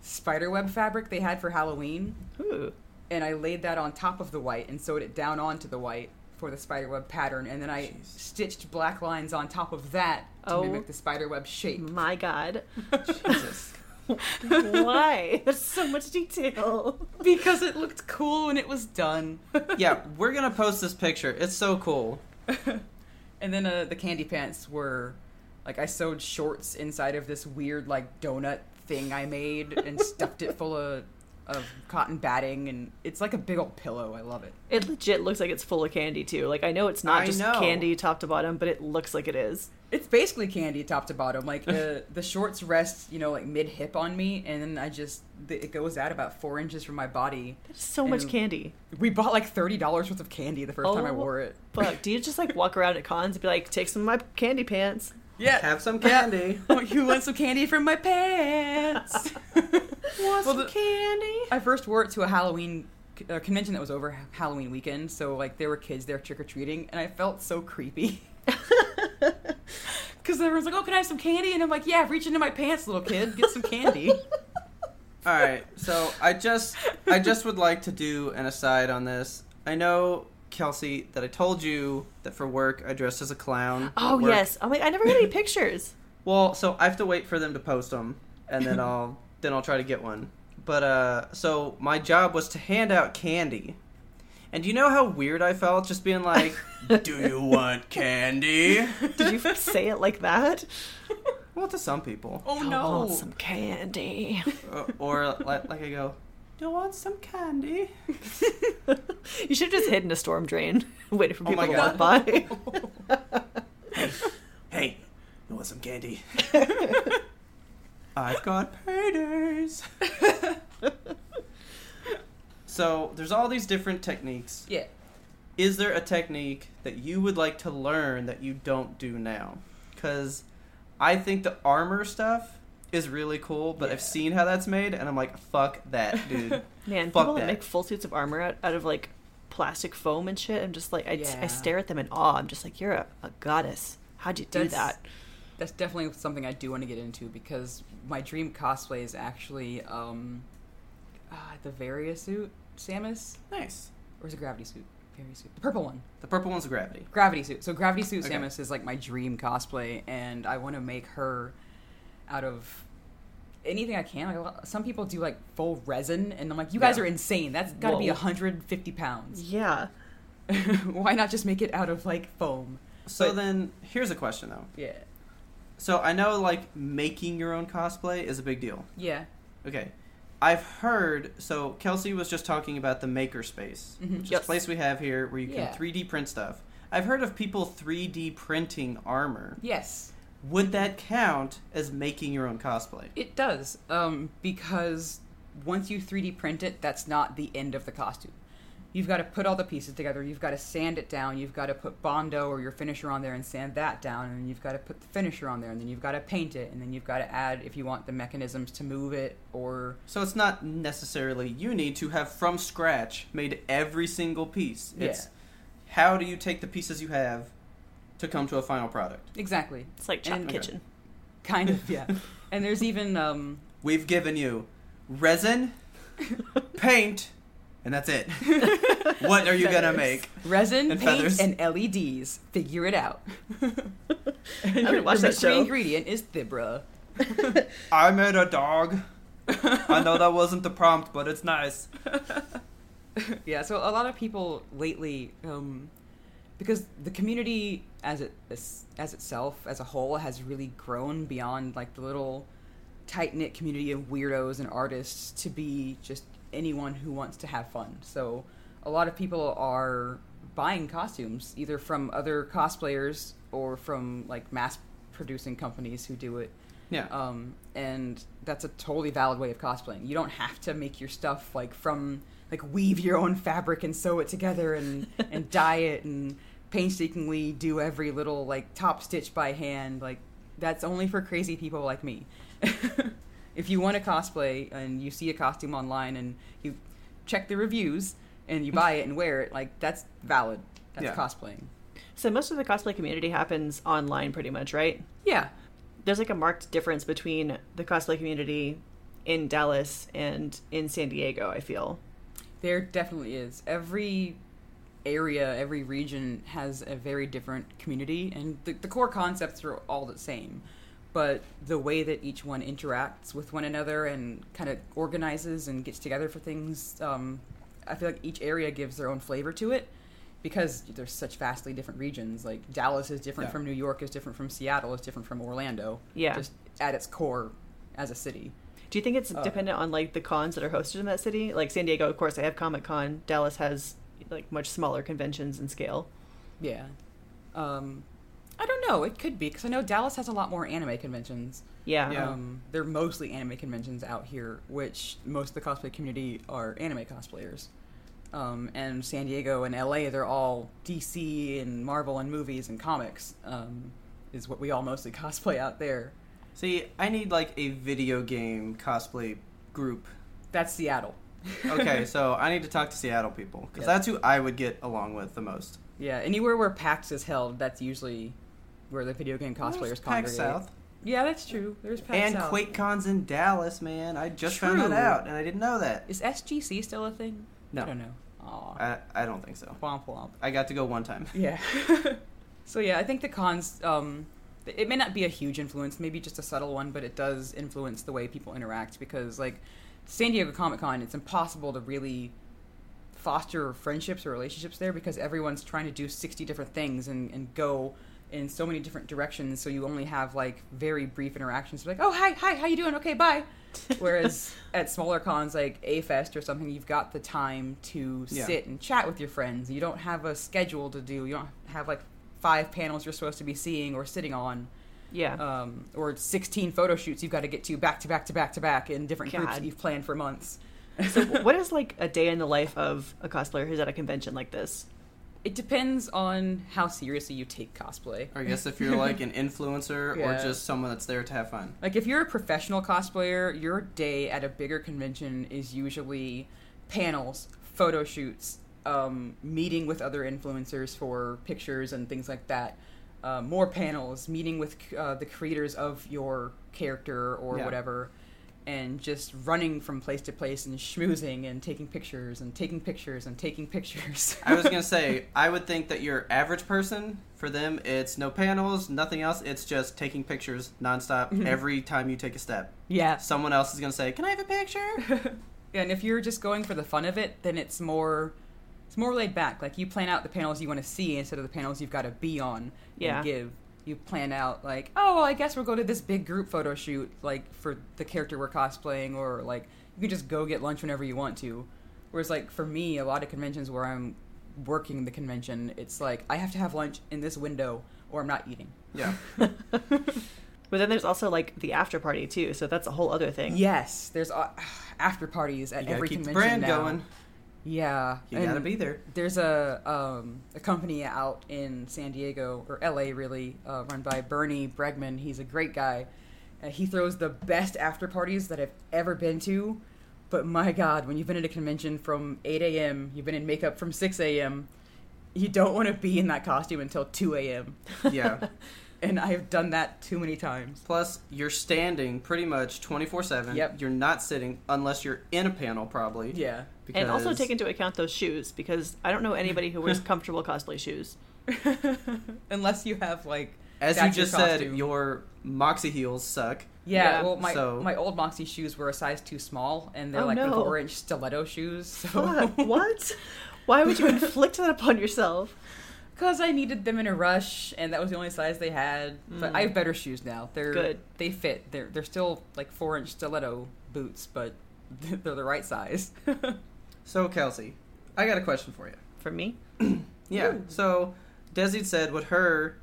spiderweb fabric they had for Halloween, Ooh. And I laid that on top of the white and sewed it down onto the white for the spiderweb pattern, and then I Jeez. stitched black lines on top of that to Oh. mimic the spiderweb shape. My God. Jesus. Why? There's so much detail. because it looked cool when it was done. yeah, we're gonna post this picture. It's so cool. and then uh, the candy pants were like I sewed shorts inside of this weird like donut thing I made and stuffed it full of of cotton batting and it's like a big old pillow. I love it. It legit looks like it's full of candy too. Like I know it's not I just know. candy top to bottom, but it looks like it is. It's basically candy top to bottom. Like the the shorts rest, you know, like mid hip on me, and then I just it goes out about four inches from my body. There's so much candy. We bought like thirty dollars worth of candy the first time I Oh. wore it. Fuck. Do you just like walk around at cons and be like, take some of my candy pants? Yeah. Have some candy. you want some candy from my pants? Want Well, some the- candy? I first wore it to a Halloween uh, convention that was over Halloween weekend, so like there were kids there trick or treating, and I felt so creepy. Because everyone's like, "Oh, can I have some candy?" And I'm like, "Yeah, reach into my pants, little kid, get some candy." All right, so I just I just would like to do an aside on this. I know Kelsey that I told you that for work I dressed as a clown. Oh yes. I'm like, I never got any pictures. Well, so I have to wait for them to post them, and then I'll then I'll try to get one. But uh, so my job was to hand out candy, and do you know how weird I felt just being like, "Do you want candy?" Did you say it like that? Well, to some people, oh I no! want some candy. Uh, or like, like I go, "Do you want some candy?" you should have just hidden a storm drain, waited for Oh people my to walk by. Hey, you want some candy? I've got paydays. so there's all these different techniques. yeah, Is there a technique that you would like to learn that you don't do now? Because I think the armor stuff is really cool, but I've seen how that's made, and I'm like, fuck that, dude. Man, Fuck people that. that. make full suits of armor out, out of like plastic foam and shit, I'm just like, I, Yeah. I stare at them in awe. I'm just like, you're a, a goddess. How'd you do That's- that? that's definitely something I do want to get into because my dream cosplay is actually um, uh, the Varia suit, Samus, nice. or is it Gravity suit? Varia suit, the purple one. The purple one's gravity. Gravity suit. So Gravity suit Okay. Samus is like my dream cosplay, and I want to make her out of anything I can. Like lot, some people do like full resin, and I'm like, you guys Yeah. are insane. That's got to be 150 pounds. Yeah. Why not just make it out of like foam? So But- then, here's a question though. Yeah. So I know like making your own cosplay is a big deal. Yeah. Okay. I've heard so Kelsey was just talking about the makerspace, Mhm. which is a place we have here where you Yeah. can 3D print stuff. I've heard of people 3D printing armor. Yes. Would that count as making your own cosplay? It does. Um, because once you 3D print it, that's not the end of the costume. You've got to put all the pieces together. You've got to sand it down. You've got to put Bondo or your finisher on there and sand that down. And then you've got to put the finisher on there. And then you've got to paint it. And then you've got to add, if you want, the mechanisms to move it or. So it's not necessarily you need to have from scratch made every single piece. It's how do you take the pieces you have to come to a final product? Exactly. It's like Chop And- Kitchen. Kind of, yeah. and there's even. Um, We've given you resin, paint, and that's it. what are you gonna make? Resin, And paint, feathers. and LEDs. Figure it out. and didn't your, watch your that mystery show. ingredient is Thibra. I made a dog. I know that wasn't the prompt, but it's nice. yeah, so a lot of people lately um, because the community as it as, as itself as a whole has really grown beyond like the little tight knit community of weirdos and artists to be just anyone who wants to have fun. So a lot of people are buying costumes either from other cosplayers or from like mass producing companies who do it. Yeah. Um, and that's a totally valid way of cosplaying. You don't have to make your stuff like from like weave your own fabric and sew it together and and dye it and painstakingly do every little like top stitch by hand. Like that's only for crazy people like me. if you want to cosplay and you see a costume online and you check the reviews and you buy it and wear it, like that's valid. That's Yeah. cosplaying. So most of the cosplay community happens online, pretty much, right? Yeah. There's like a marked difference between the cosplay community in Dallas and in San Diego. I feel. There definitely is. Every area, every region has a very different community, and the, the core concepts are all the same. But the way that each one interacts with one another and kind of organizes and gets together for things, um, I feel like each area gives their own flavor to it because there's such vastly different regions. Like Dallas is different Yeah. from New York, is different from Seattle, is different from Orlando. Yeah. Just at its core as a city. Do you think it's Uh, dependent on like the cons that are hosted in that city? Like San Diego, of course, they have Comic Con. Dallas has like much smaller conventions in scale. Yeah. Um, I don't know. It could be because I know Dallas has a lot more anime conventions. Yeah. Yeah. Um, they're mostly anime conventions out here, which most of the cosplay community are anime cosplayers. Um, and San Diego and LA, they're all DC and Marvel and movies and comics. Um, is what we all mostly cosplay out there. See, I need like a video game cosplay group. That's Seattle. Okay, so I need to talk to Seattle people because Yeah. that's who I would get along with the most. Yeah, anywhere where PAX is held, that's usually where the video game cosplayers There's congregate. South Yeah, that's true. There's PAX and South. QuakeCon's in Dallas, man. I just found that out, and I didn't know that. Is SGC still a thing? No. I don't know. I, I don't think so. Womp womp. I got to go one time. Yeah. so yeah, I think the cons. Um, it may not be a huge influence, maybe just a subtle one, but it does influence the way people interact because, like, San Diego Comic Con, it's impossible to really foster friendships or relationships there because everyone's trying to do 60 different things and, and go in so many different directions so you only have like very brief interactions. Like oh hi hi how you doing? Okay bye. Whereas at smaller cons like a fest or something you've got the time to Yeah. sit and chat with your friends. You don't have a schedule to do. You don't have like five panels you're supposed to be seeing or sitting on Yeah. um, or 16 photo shoots you've got to get to back to back to back to back in different groups that you've planned for months so what is like a day in the life of a cosplayer who's at a convention like this? it depends on how seriously you take cosplay Or I guess if you're like an influencer or just someone that's there to have fun. Like if you're a professional cosplayer, your day at a bigger convention is usually panels, photo shoots, um, meeting with other influencers for pictures and things like that. Uh, more panels, meeting with uh, the creators of your character or Yeah. whatever, and just running from place to place and schmoozing and taking pictures and taking pictures and taking pictures. I was gonna say, I would think that your average person, for them, it's no panels, nothing else. It's just taking pictures nonstop Mm-hmm. every time you take a step. yeah, Someone else is gonna say, "Can I have a picture?" And if you're just going for the fun of it, then it's more it's more laid back. Like you plan out the panels you want to see instead of the panels you've got to be on Yeah. and give. You plan out like, oh, well, I guess we'll go to this big group photo shoot, like for the character we're cosplaying, or like you can just go get lunch whenever you want to. Whereas like for me, a lot of conventions where I'm working the convention, it's like I have to have lunch in this window or I'm not eating. yeah. But then there's also like the after party too, so that's a whole other thing. Yes, there's uh, after parties at You gotta every keep the convention brand now. going. Yeah, You gotta be there. there's a um, a company out in San Diego or LA really uh, run by Bernie Bregman. He's a great guy. Uh, he throws the best after parties that I've ever been to. But my God, when you've been at a convention from 8 a.m., you've been in makeup from 6 a.m., you don't want to be in that costume until 2 a.m. Yeah. And I've done that too many times. Plus, you're standing pretty much 24 7. Yep. You're not sitting unless you're in a panel, probably. Yeah. Because... And also take into account those shoes because I don't know anybody who wears comfortable cosplay shoes. Unless you have like As you that's your just said, your Moxxi heels suck. Yeah, Yeah. well, my So- my old Moxxi shoes were a size too small, and they're Oh, like no. four inch stiletto shoes. So What? what? Why would you inflict that upon yourself? Because I needed them in a rush, and that was the only size they had. But I have better shoes now. They're Good. They fit. They're they're still like four inch stiletto boots, but they're the right size. So Kelsey, I got a question for you. For me, Yeah. So Desi said what her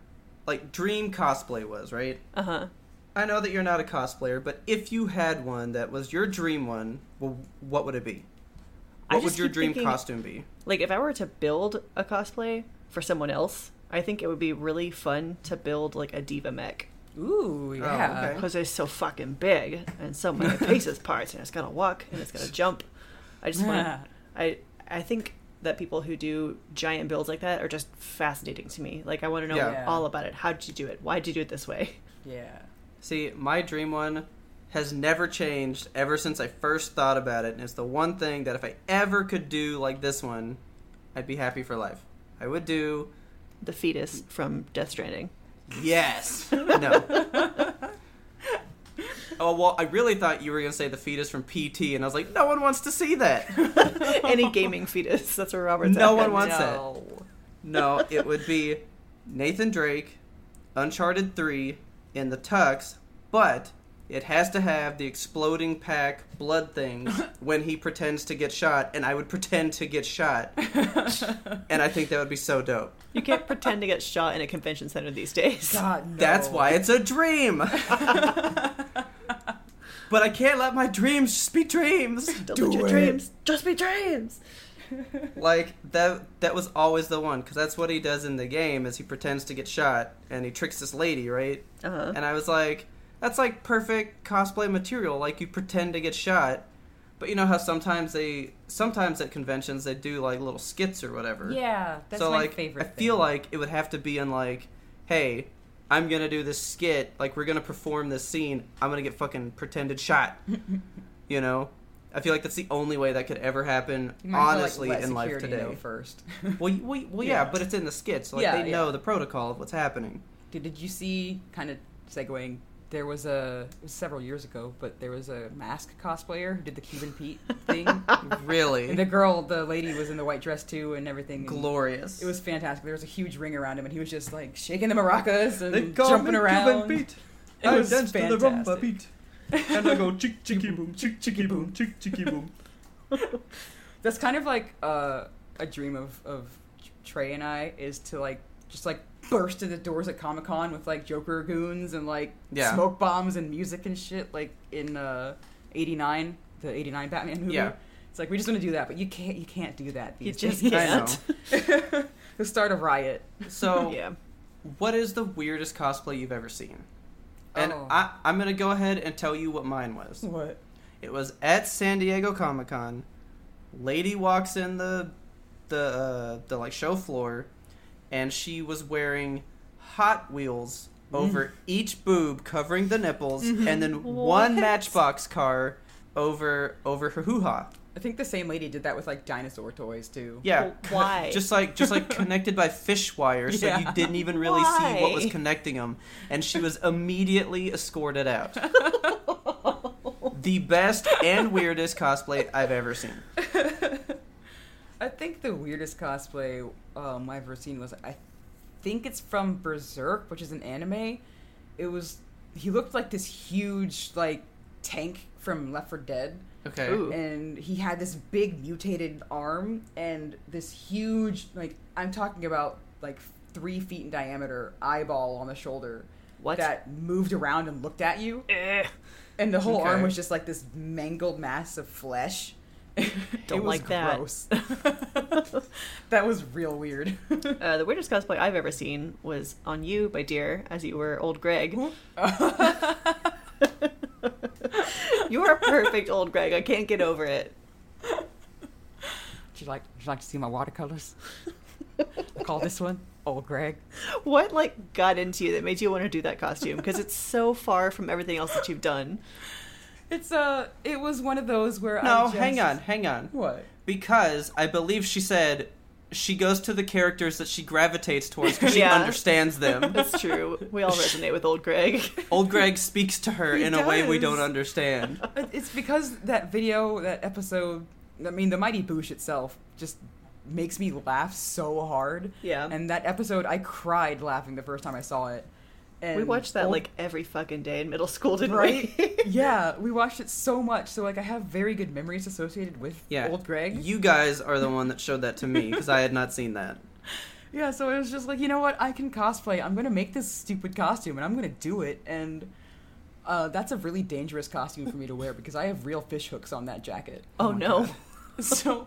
like dream cosplay was, right? uh huh. I know that you're not a cosplayer, but if you had one that was your dream one, well, what would it be? What would your dream thinking- costume be? Like if I were to build a cosplay for someone else, I think it would be really fun to build like a D.Va mech Ooh, oh, yeah. okay. because they're so fucking big and so many pieces parts, and it's gotta walk and it's gotta jump. I just want. Yeah. I I think that people who do giant builds like that are just fascinating to me. Like I want to know Yeah. all about it. How did you do it? Why did you do it this way? Yeah. See, my dream one has never changed ever since I first thought about it, and it's the one thing that if I ever could do like this one, I'd be happy for life. I would do The fetus from Death Stranding. yes. no. Oh well, I really thought you were gonna say the fetus from PT, and I was like, no one wants to see that. Any gaming fetus. That's where Robert's No at. one wants no. No, it would be Nathan Drake, Uncharted 3 in the tux, but it has to have the exploding pack blood things when he pretends to get shot, and I would pretend to get shot. and I think that would be so dope. You can't pretend to get shot in a convention center these days. God, no. That's why it's a dream. but I can't let my dreams just be dreams. Don't Do let your it. dreams just be dreams. like that that was always the one because that's what he does in the game is he pretends to get shot and he tricks this lady right Uh-huh. and i was like that's like perfect cosplay material like you pretend to get shot but you know how sometimes they sometimes at conventions they do like little skits or whatever Yeah, that's so my like favorite. i feel like it would have to be in like hey i'm gonna do this skit like we're gonna perform this scene i'm gonna get fucking pretended shot you know i feel like that's the only way that could ever happen You might as well, like, honestly in life today first. well, well, well yeah. Yeah. but it's in the skits. Like Yeah, they yeah. know the protocol of what's happening. Dude, did you see? Kind of segueing. There was a it was several years ago, but there was a mask cosplayer who did the Cuban Pete thing. Really and the girl, the lady, was in the white dress too, and everything. and glorious. It was fantastic. There was a huge ring around him, and he was just like shaking the maracas and They call jumping me around. Cuban Pete. It I was dance to the rumba fantastic. beat, and I go chick chicky boom, chick chicky boom, chick chicky boom. That's kind of like uh, a dream of of Trey and I is to like just like burst into doors at Comic Con with like Joker goons and like Yeah. smoke bombs and music and shit like in uh, '89, the '89 Batman movie. Yeah. It's like we just want to do that, but you can't. You can't do that. You just days. Can't. You'll start a riot. So, yeah. what is the weirdest cosplay you've ever seen? And Oh. I, I'm gonna go ahead and tell you what mine was. What? It was at San Diego Comic Con. Lady walks in the the uh, the like show floor, and she was wearing Hot Wheels over mm. each boob, covering the nipples, mm-hmm. and then one Matchbox car over over her hoo ha. I think the same lady did that with like dinosaur toys too. Yeah, Well, why? Just like just like connected by fish wire, so you didn't even really see what was connecting them, and she was immediately escorted out. the best and weirdest cosplay I've ever seen. I think the weirdest cosplay um, I've ever seen was I think it's from Berserk, which is an anime. It was he looked like this huge like tank from Left 4 Dead, Okay. Ooh. and he had this big mutated arm and this huge like I'm talking about like three feet in diameter eyeball on the shoulder What? that moved around and looked at you, Eh. and the whole arm was just like this mangled mass of flesh. Don't like that. gross. that was real weird. Uh, the weirdest cosplay I've ever seen was on you, by dear, as you were old Greg. you are perfect, old Greg. I can't get over it. Would you like would you like to see my watercolors? I call this one Old Greg. What like got into you that made you want to do that costume? Because it's so far from everything else that you've done. It's uh it was one of those where I No, just... hang on, hang on. What? Because I believe she said she goes to the characters that she gravitates towards because she Yeah. understands them. That's true. We all resonate with old Greg. Old Greg speaks to her He in a way we don't understand. It's because that video, that episode I mean the Mighty Boosh itself just makes me laugh so hard. Yeah. And that episode, I cried laughing the first time I saw it. And we watched that old- like every fucking day in middle school, didn't right. we? yeah, we watched it so much. So like, I have very good memories associated with Yeah. old Greg. You guys are the one that showed that to me because I had not seen that. Yeah, so it was just like, you know what? I can cosplay. I'm gonna make this stupid costume, and I'm gonna do it. And uh, that's a really dangerous costume for me to wear because I have real fish hooks on that jacket. Oh, my no. God. So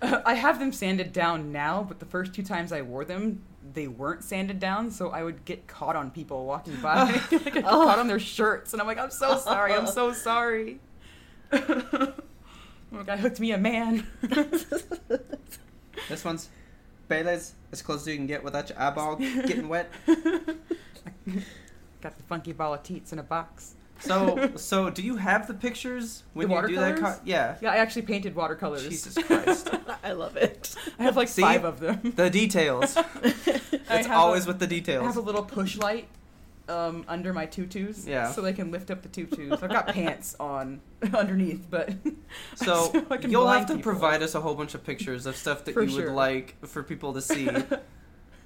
uh, I have them sanded down now, but the first two times I wore them, they weren't sanded down. So I would get caught on people walking by, oh. like I get Oh. caught on their shirts, and I'm like, I'm so sorry. I'm so sorry. Like I hooked me a man. This one's Bele's as close as you can get without your eyeball getting wet. Got the funky ball of teats in a box. So, so do you have the pictures when The you do that? Co- yeah. Yeah, I actually painted watercolors. Jesus Christ. I love it. I have like See? five of them. The details. It's always a, with the details. I have a little push light um, under my tutus, Yeah. so they can lift up the tutus. I've got pants on underneath, but So, so I can you'll have to people. provide us a whole bunch of pictures of stuff that For you sure. would like for people to see.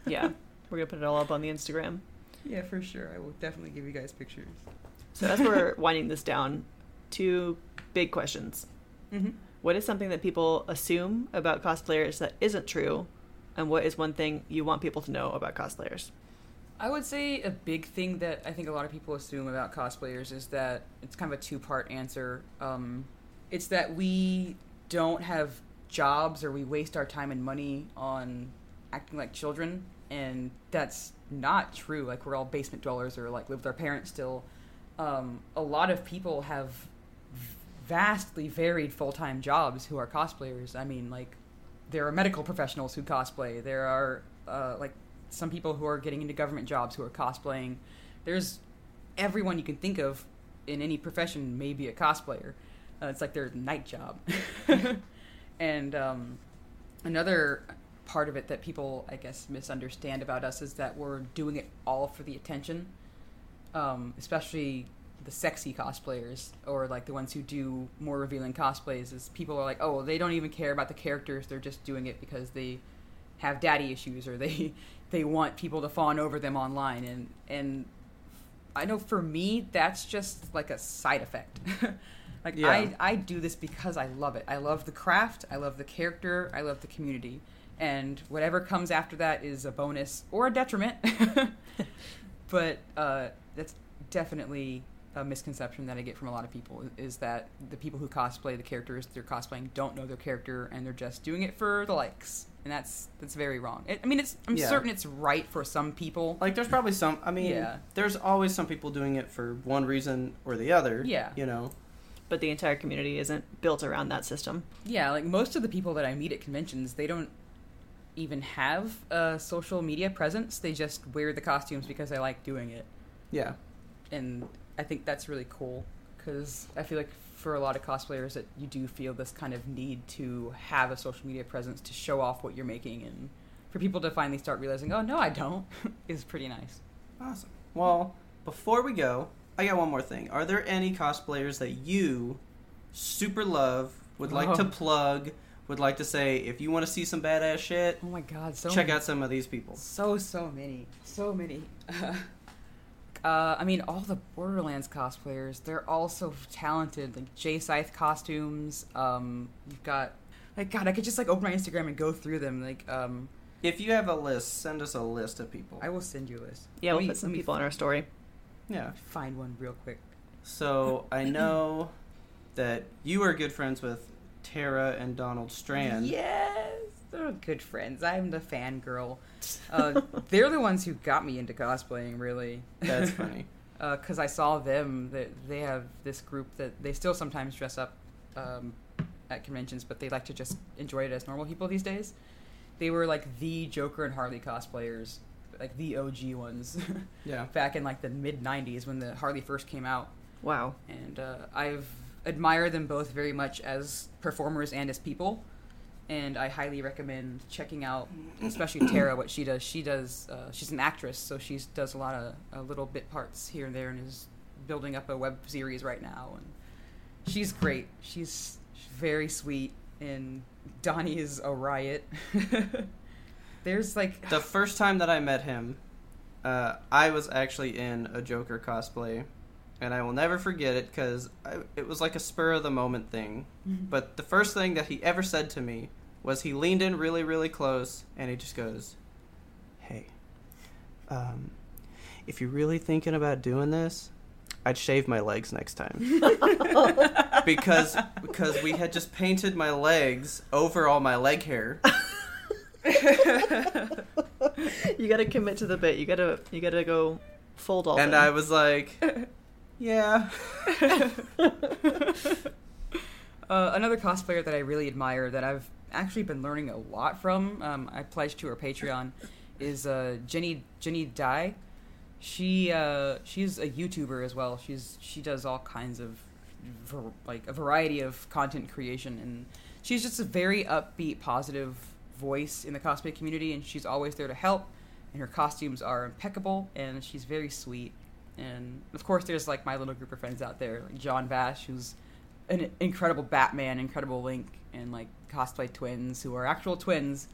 yeah. We're gonna put it all up on the Instagram. Yeah, for sure. I will definitely give you guys pictures. So as we're winding this down, two big questions. Mm-hmm. What is something that people assume about cosplayers that isn't true? And what is one thing you want people to know about cosplayers? I would say a big thing that I think a lot of people assume about cosplayers is that it's kind of a two part answer. Um, it's that we don't have jobs or we waste our time and money on acting like children, and that's not true. Like, we're all basement dwellers or like live with our parents still. Um, a lot of people have vastly varied full time jobs who are cosplayers. I mean, like, there are medical professionals who cosplay, there are uh, like some people who are getting into government jobs who are cosplaying. There's everyone you can think of in any profession may be a cosplayer. Uh, it's like their night job. and um, another part of it that people, I guess, misunderstand about us is that we're doing it all for the attention, um, especially the sexy cosplayers or like the ones who do more revealing cosplays. Is people are like, oh, they don't even care about the characters; they're just doing it because they have daddy issues or they they want people to fawn over them online and and I know for me that's just like a side effect. like Yeah. I I do this because I love it. I love the craft, I love the character, I love the community. And whatever comes after that is a bonus or a detriment. but uh, that's definitely a misconception that I get from a lot of people is that the people who cosplay the characters they're cosplaying don't know their character and they're just doing it for the likes, and that's that's very wrong. It, I mean, it's I'm Yeah. certain it's right for some people. Like, there's probably some. I mean, Yeah. there's always some people doing it for one reason or the other. Yeah. You know. But the entire community isn't built around that system. Yeah, like most of the people that I meet at conventions, they don't even have a social media presence. They just wear the costumes because they like doing it. Yeah. and I think that's really cool because I feel like for a lot of cosplayers that you do feel this kind of need to have a social media presence to show off what you're making and for people to finally start realizing, oh no, I don't, is pretty nice. Awesome. Well, before we go, I got one more thing. Are there any cosplayers that you super love, would like to Oh. plug, would like to say, if you want to see some badass shit, Oh my god, so check many, out some of these people? so so many, so many. Uh, I mean, all the Borderlands cosplayers, they're all so talented. Like Jay Scythe costumes. Um, you've got, like, God, I could just like open my Instagram and go through them. Like, um, If you have a list, send us a list of people. I will send you a list. Yeah, we'll me- put some let me people in our story. Yeah. find one real quick. So I know that you are good friends with Tara and Donald Strand. Yes, they're good friends. I'm the fangirl. Uh, they're the ones who got me into cosplaying, really. That's funny. Because I saw them. That they have this group that they still sometimes dress up um, at conventions, but they like to just enjoy it as normal people these days. They were like the Joker and Harley cosplayers, like the OG ones, Yeah. back in like the mid '90s when the Harley first came out. Wow. and uh, I've admired them both very much as performers and as people. And I highly recommend checking out, especially Tara, what she does. She does. Uh, she's an actress, so she does a lot of uh, little bit parts here and there, and is building up a web series right now. And she's great. She's very sweet, and Donnie is a riot. There's like The first time that I met him, uh, I was actually in a Joker cosplay, and I will never forget it because it was like a spur of the moment thing. But the first thing that he ever said to me was he leaned in really, really close, and he just goes, "Hey, um, if you're really thinking about doing this, I'd shave my legs next time." because because we had just painted my legs over all my leg hair. You gotta commit to the bit. You gotta you gotta go full dolphin. And I was like, yeah. Uh, another cosplayer that I really admire that I've actually been learning a lot from. Um, I pledged to her Patreon. Is uh, Jenny Jenny Dye. She uh, she's a YouTuber as well. She's she does all kinds of ver- like a variety of content creation, and she's just a very upbeat, positive voice in the cosplay community, and she's always there to help. And her costumes are impeccable, and she's very sweet. And of course, there's like my little group of friends out there, like John Vash, who's an incredible Batman, incredible Link, and like cosplay twins who are actual twins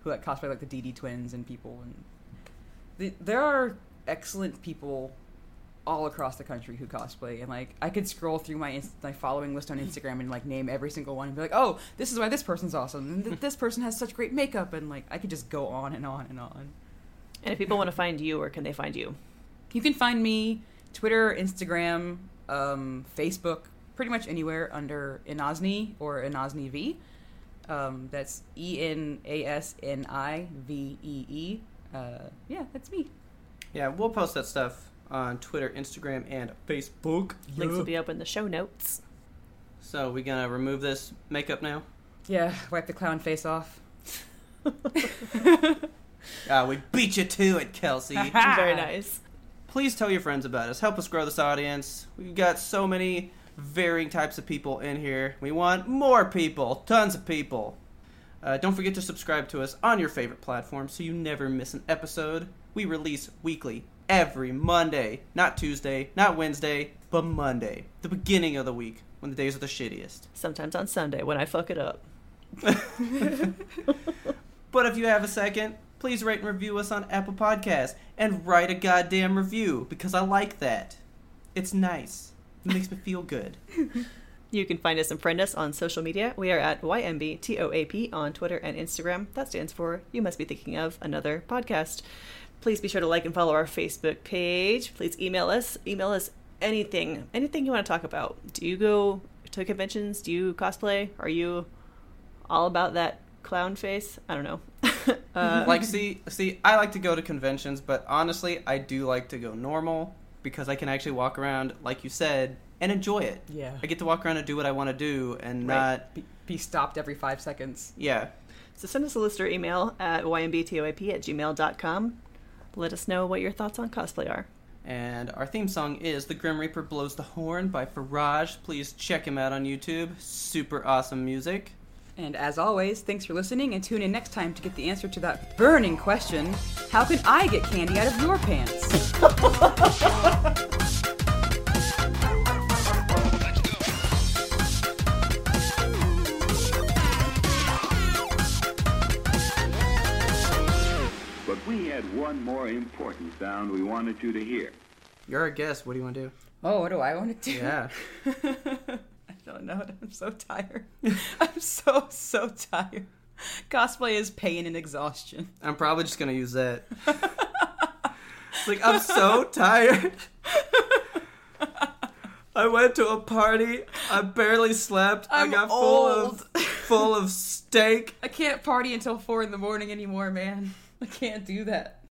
who like cosplay like the DD twins and people. And the, there are excellent people all across the country who cosplay, and like I could scroll through my my following list on Instagram and like name every single one and be like, oh, this is why this person's awesome, and th- this person has such great makeup, and like I could just go on and on and on. and if people want to find you, where can they find you? You can find me Twitter, Instagram, um, Facebook, pretty much anywhere under Enasni or Enasni Vee. Um, that's E N A S N I V E E. Uh, yeah, that's me. Yeah, we'll post that stuff on Twitter, Instagram, and Facebook. Links will be up in the show notes. So we gonna remove this makeup now? Yeah, wipe the clown face off. Ah, we beat you to it, Kelsey. Very nice. Please tell your friends about us. Help us grow this audience. We've got so many varying types of people in here. We want more people, tons of people. Uh, don't forget to subscribe to us on your favorite platform so you never miss an episode. We release weekly, every Monday. Not Tuesday, not Wednesday, but Monday. The beginning of the week, when the days are the shittiest. Sometimes on Sunday when I fuck it up. But if you have a second, please rate and review us on Apple Podcasts and write a goddamn review because I like that. It's nice. It makes me feel good. You can find us and friend us on social media. We are at YMBTOAP on Twitter and Instagram. That stands for You Must Be Thinking of Another Podcast. Please be sure to like and follow our Facebook page. Please email us. Email us anything, anything you want to talk about. Do you go to conventions? Do you cosplay? Are you all about that clown face? I don't know. uh, like, see, see, I like to go to conventions, but honestly, I do like to go normal because I can actually walk around, like you said, and enjoy it. Yeah. I get to walk around and do what I want to do and Right. not, Be, be stopped every five seconds. yeah. So send us a list or email at ymbtoap at gmail.com. Let us know what your thoughts on cosplay are. And our theme song is The Grim Reaper Blows the Horn by Firage. Please check him out on YouTube. Super awesome music. And as always, thanks for listening and tune in next time to get the answer to that burning question How can I get candy out of your pants? But we had one more important sound we wanted you to hear. You're a guest. What do you want to do? Oh, what do I want to do? Yeah. I don't know. I'm so tired. I'm so, so tired. Cosplay is pain and exhaustion. I'm probably just gonna use that. it's like I'm so tired. I went to a party. I barely slept. I'm I got full old. of full of steak. I can't party until 4 in the morning anymore, man. I can't do that.